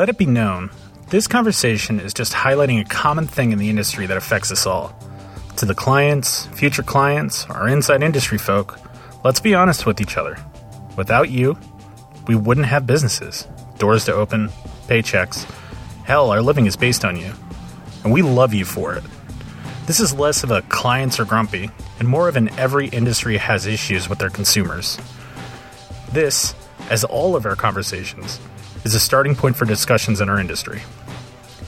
Let it be known, this conversation is just highlighting a common thing in the industry that affects us all. To the clients, future clients, our inside industry folk, let's be honest with each other. Without you, we wouldn't have businesses, doors to open, paychecks. Hell, our living is based on you. And we love you for it. This is less of a clients are grumpy and more of an every industry has issues with their consumers. This, as all of our conversations, is a starting point for discussions in our industry.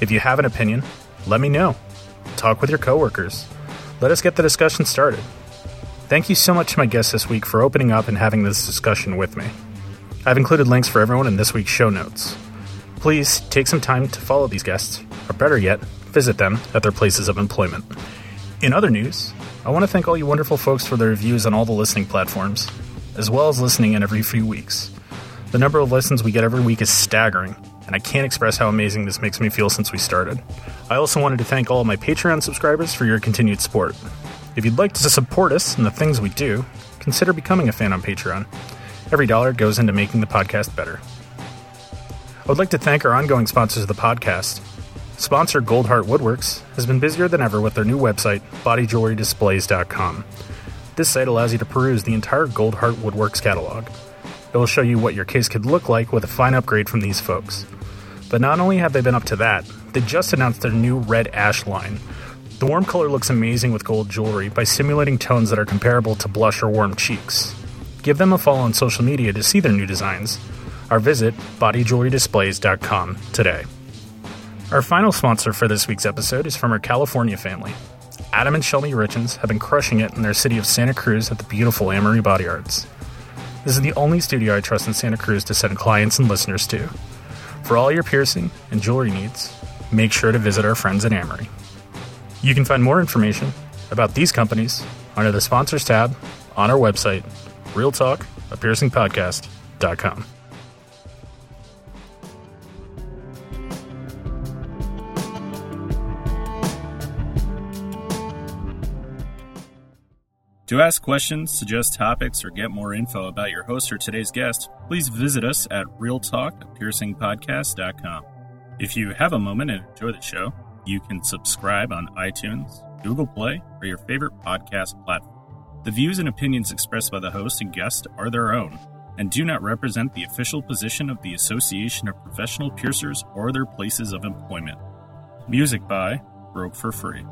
If you have an opinion, let me know. Talk with your coworkers. Let us get the discussion started. Thank you so much to my guests this week for opening up and having this discussion with me. I've included links for everyone in this week's show notes. Please take some time to follow these guests, or better yet, visit them at their places of employment. In other news, I want to thank all you wonderful folks for their reviews on all the listening platforms, as well as listening in every few weeks. The number of listens we get every week is staggering, and I can't express how amazing this makes me feel since we started. I also wanted to thank all my Patreon subscribers for your continued support. If you'd like to support us and the things we do, consider becoming a fan on Patreon. Every dollar goes into making the podcast better. I would like to thank our ongoing sponsors of the podcast. Sponsor Goldheart Woodworks has been busier than ever with their new website, bodyjewelrydisplays.com. This site allows you to peruse the entire Goldheart Woodworks catalog. It will show you what your case could look like with a fine upgrade from these folks. But not only have they been up to that, they just announced their new Red Ash line. The warm color looks amazing with gold jewelry by simulating tones that are comparable to blush or warm cheeks. Give them a follow on social media to see their new designs, or visit bodyjewelrydisplays.com today. Our final sponsor for this week's episode is from our California family. Adam and Shelby Richens have been crushing it in their city of Santa Cruz at the beautiful Amory Body Arts. This is the only studio I trust in Santa Cruz to send clients and listeners to. For all your piercing and jewelry needs, make sure to visit our friends at Amory. You can find more information about these companies under the Sponsors tab on our website, Real To ask questions, suggest topics, or get more info about your host or today's guest, please visit us at realtalkpiercingpodcast.com. If you have a moment and enjoy the show, you can subscribe on iTunes, Google Play, or your favorite podcast platform. The views and opinions expressed by the host and guest are their own and do not represent the official position of the Association of Professional Piercers or their places of employment. Music by Broke for Free.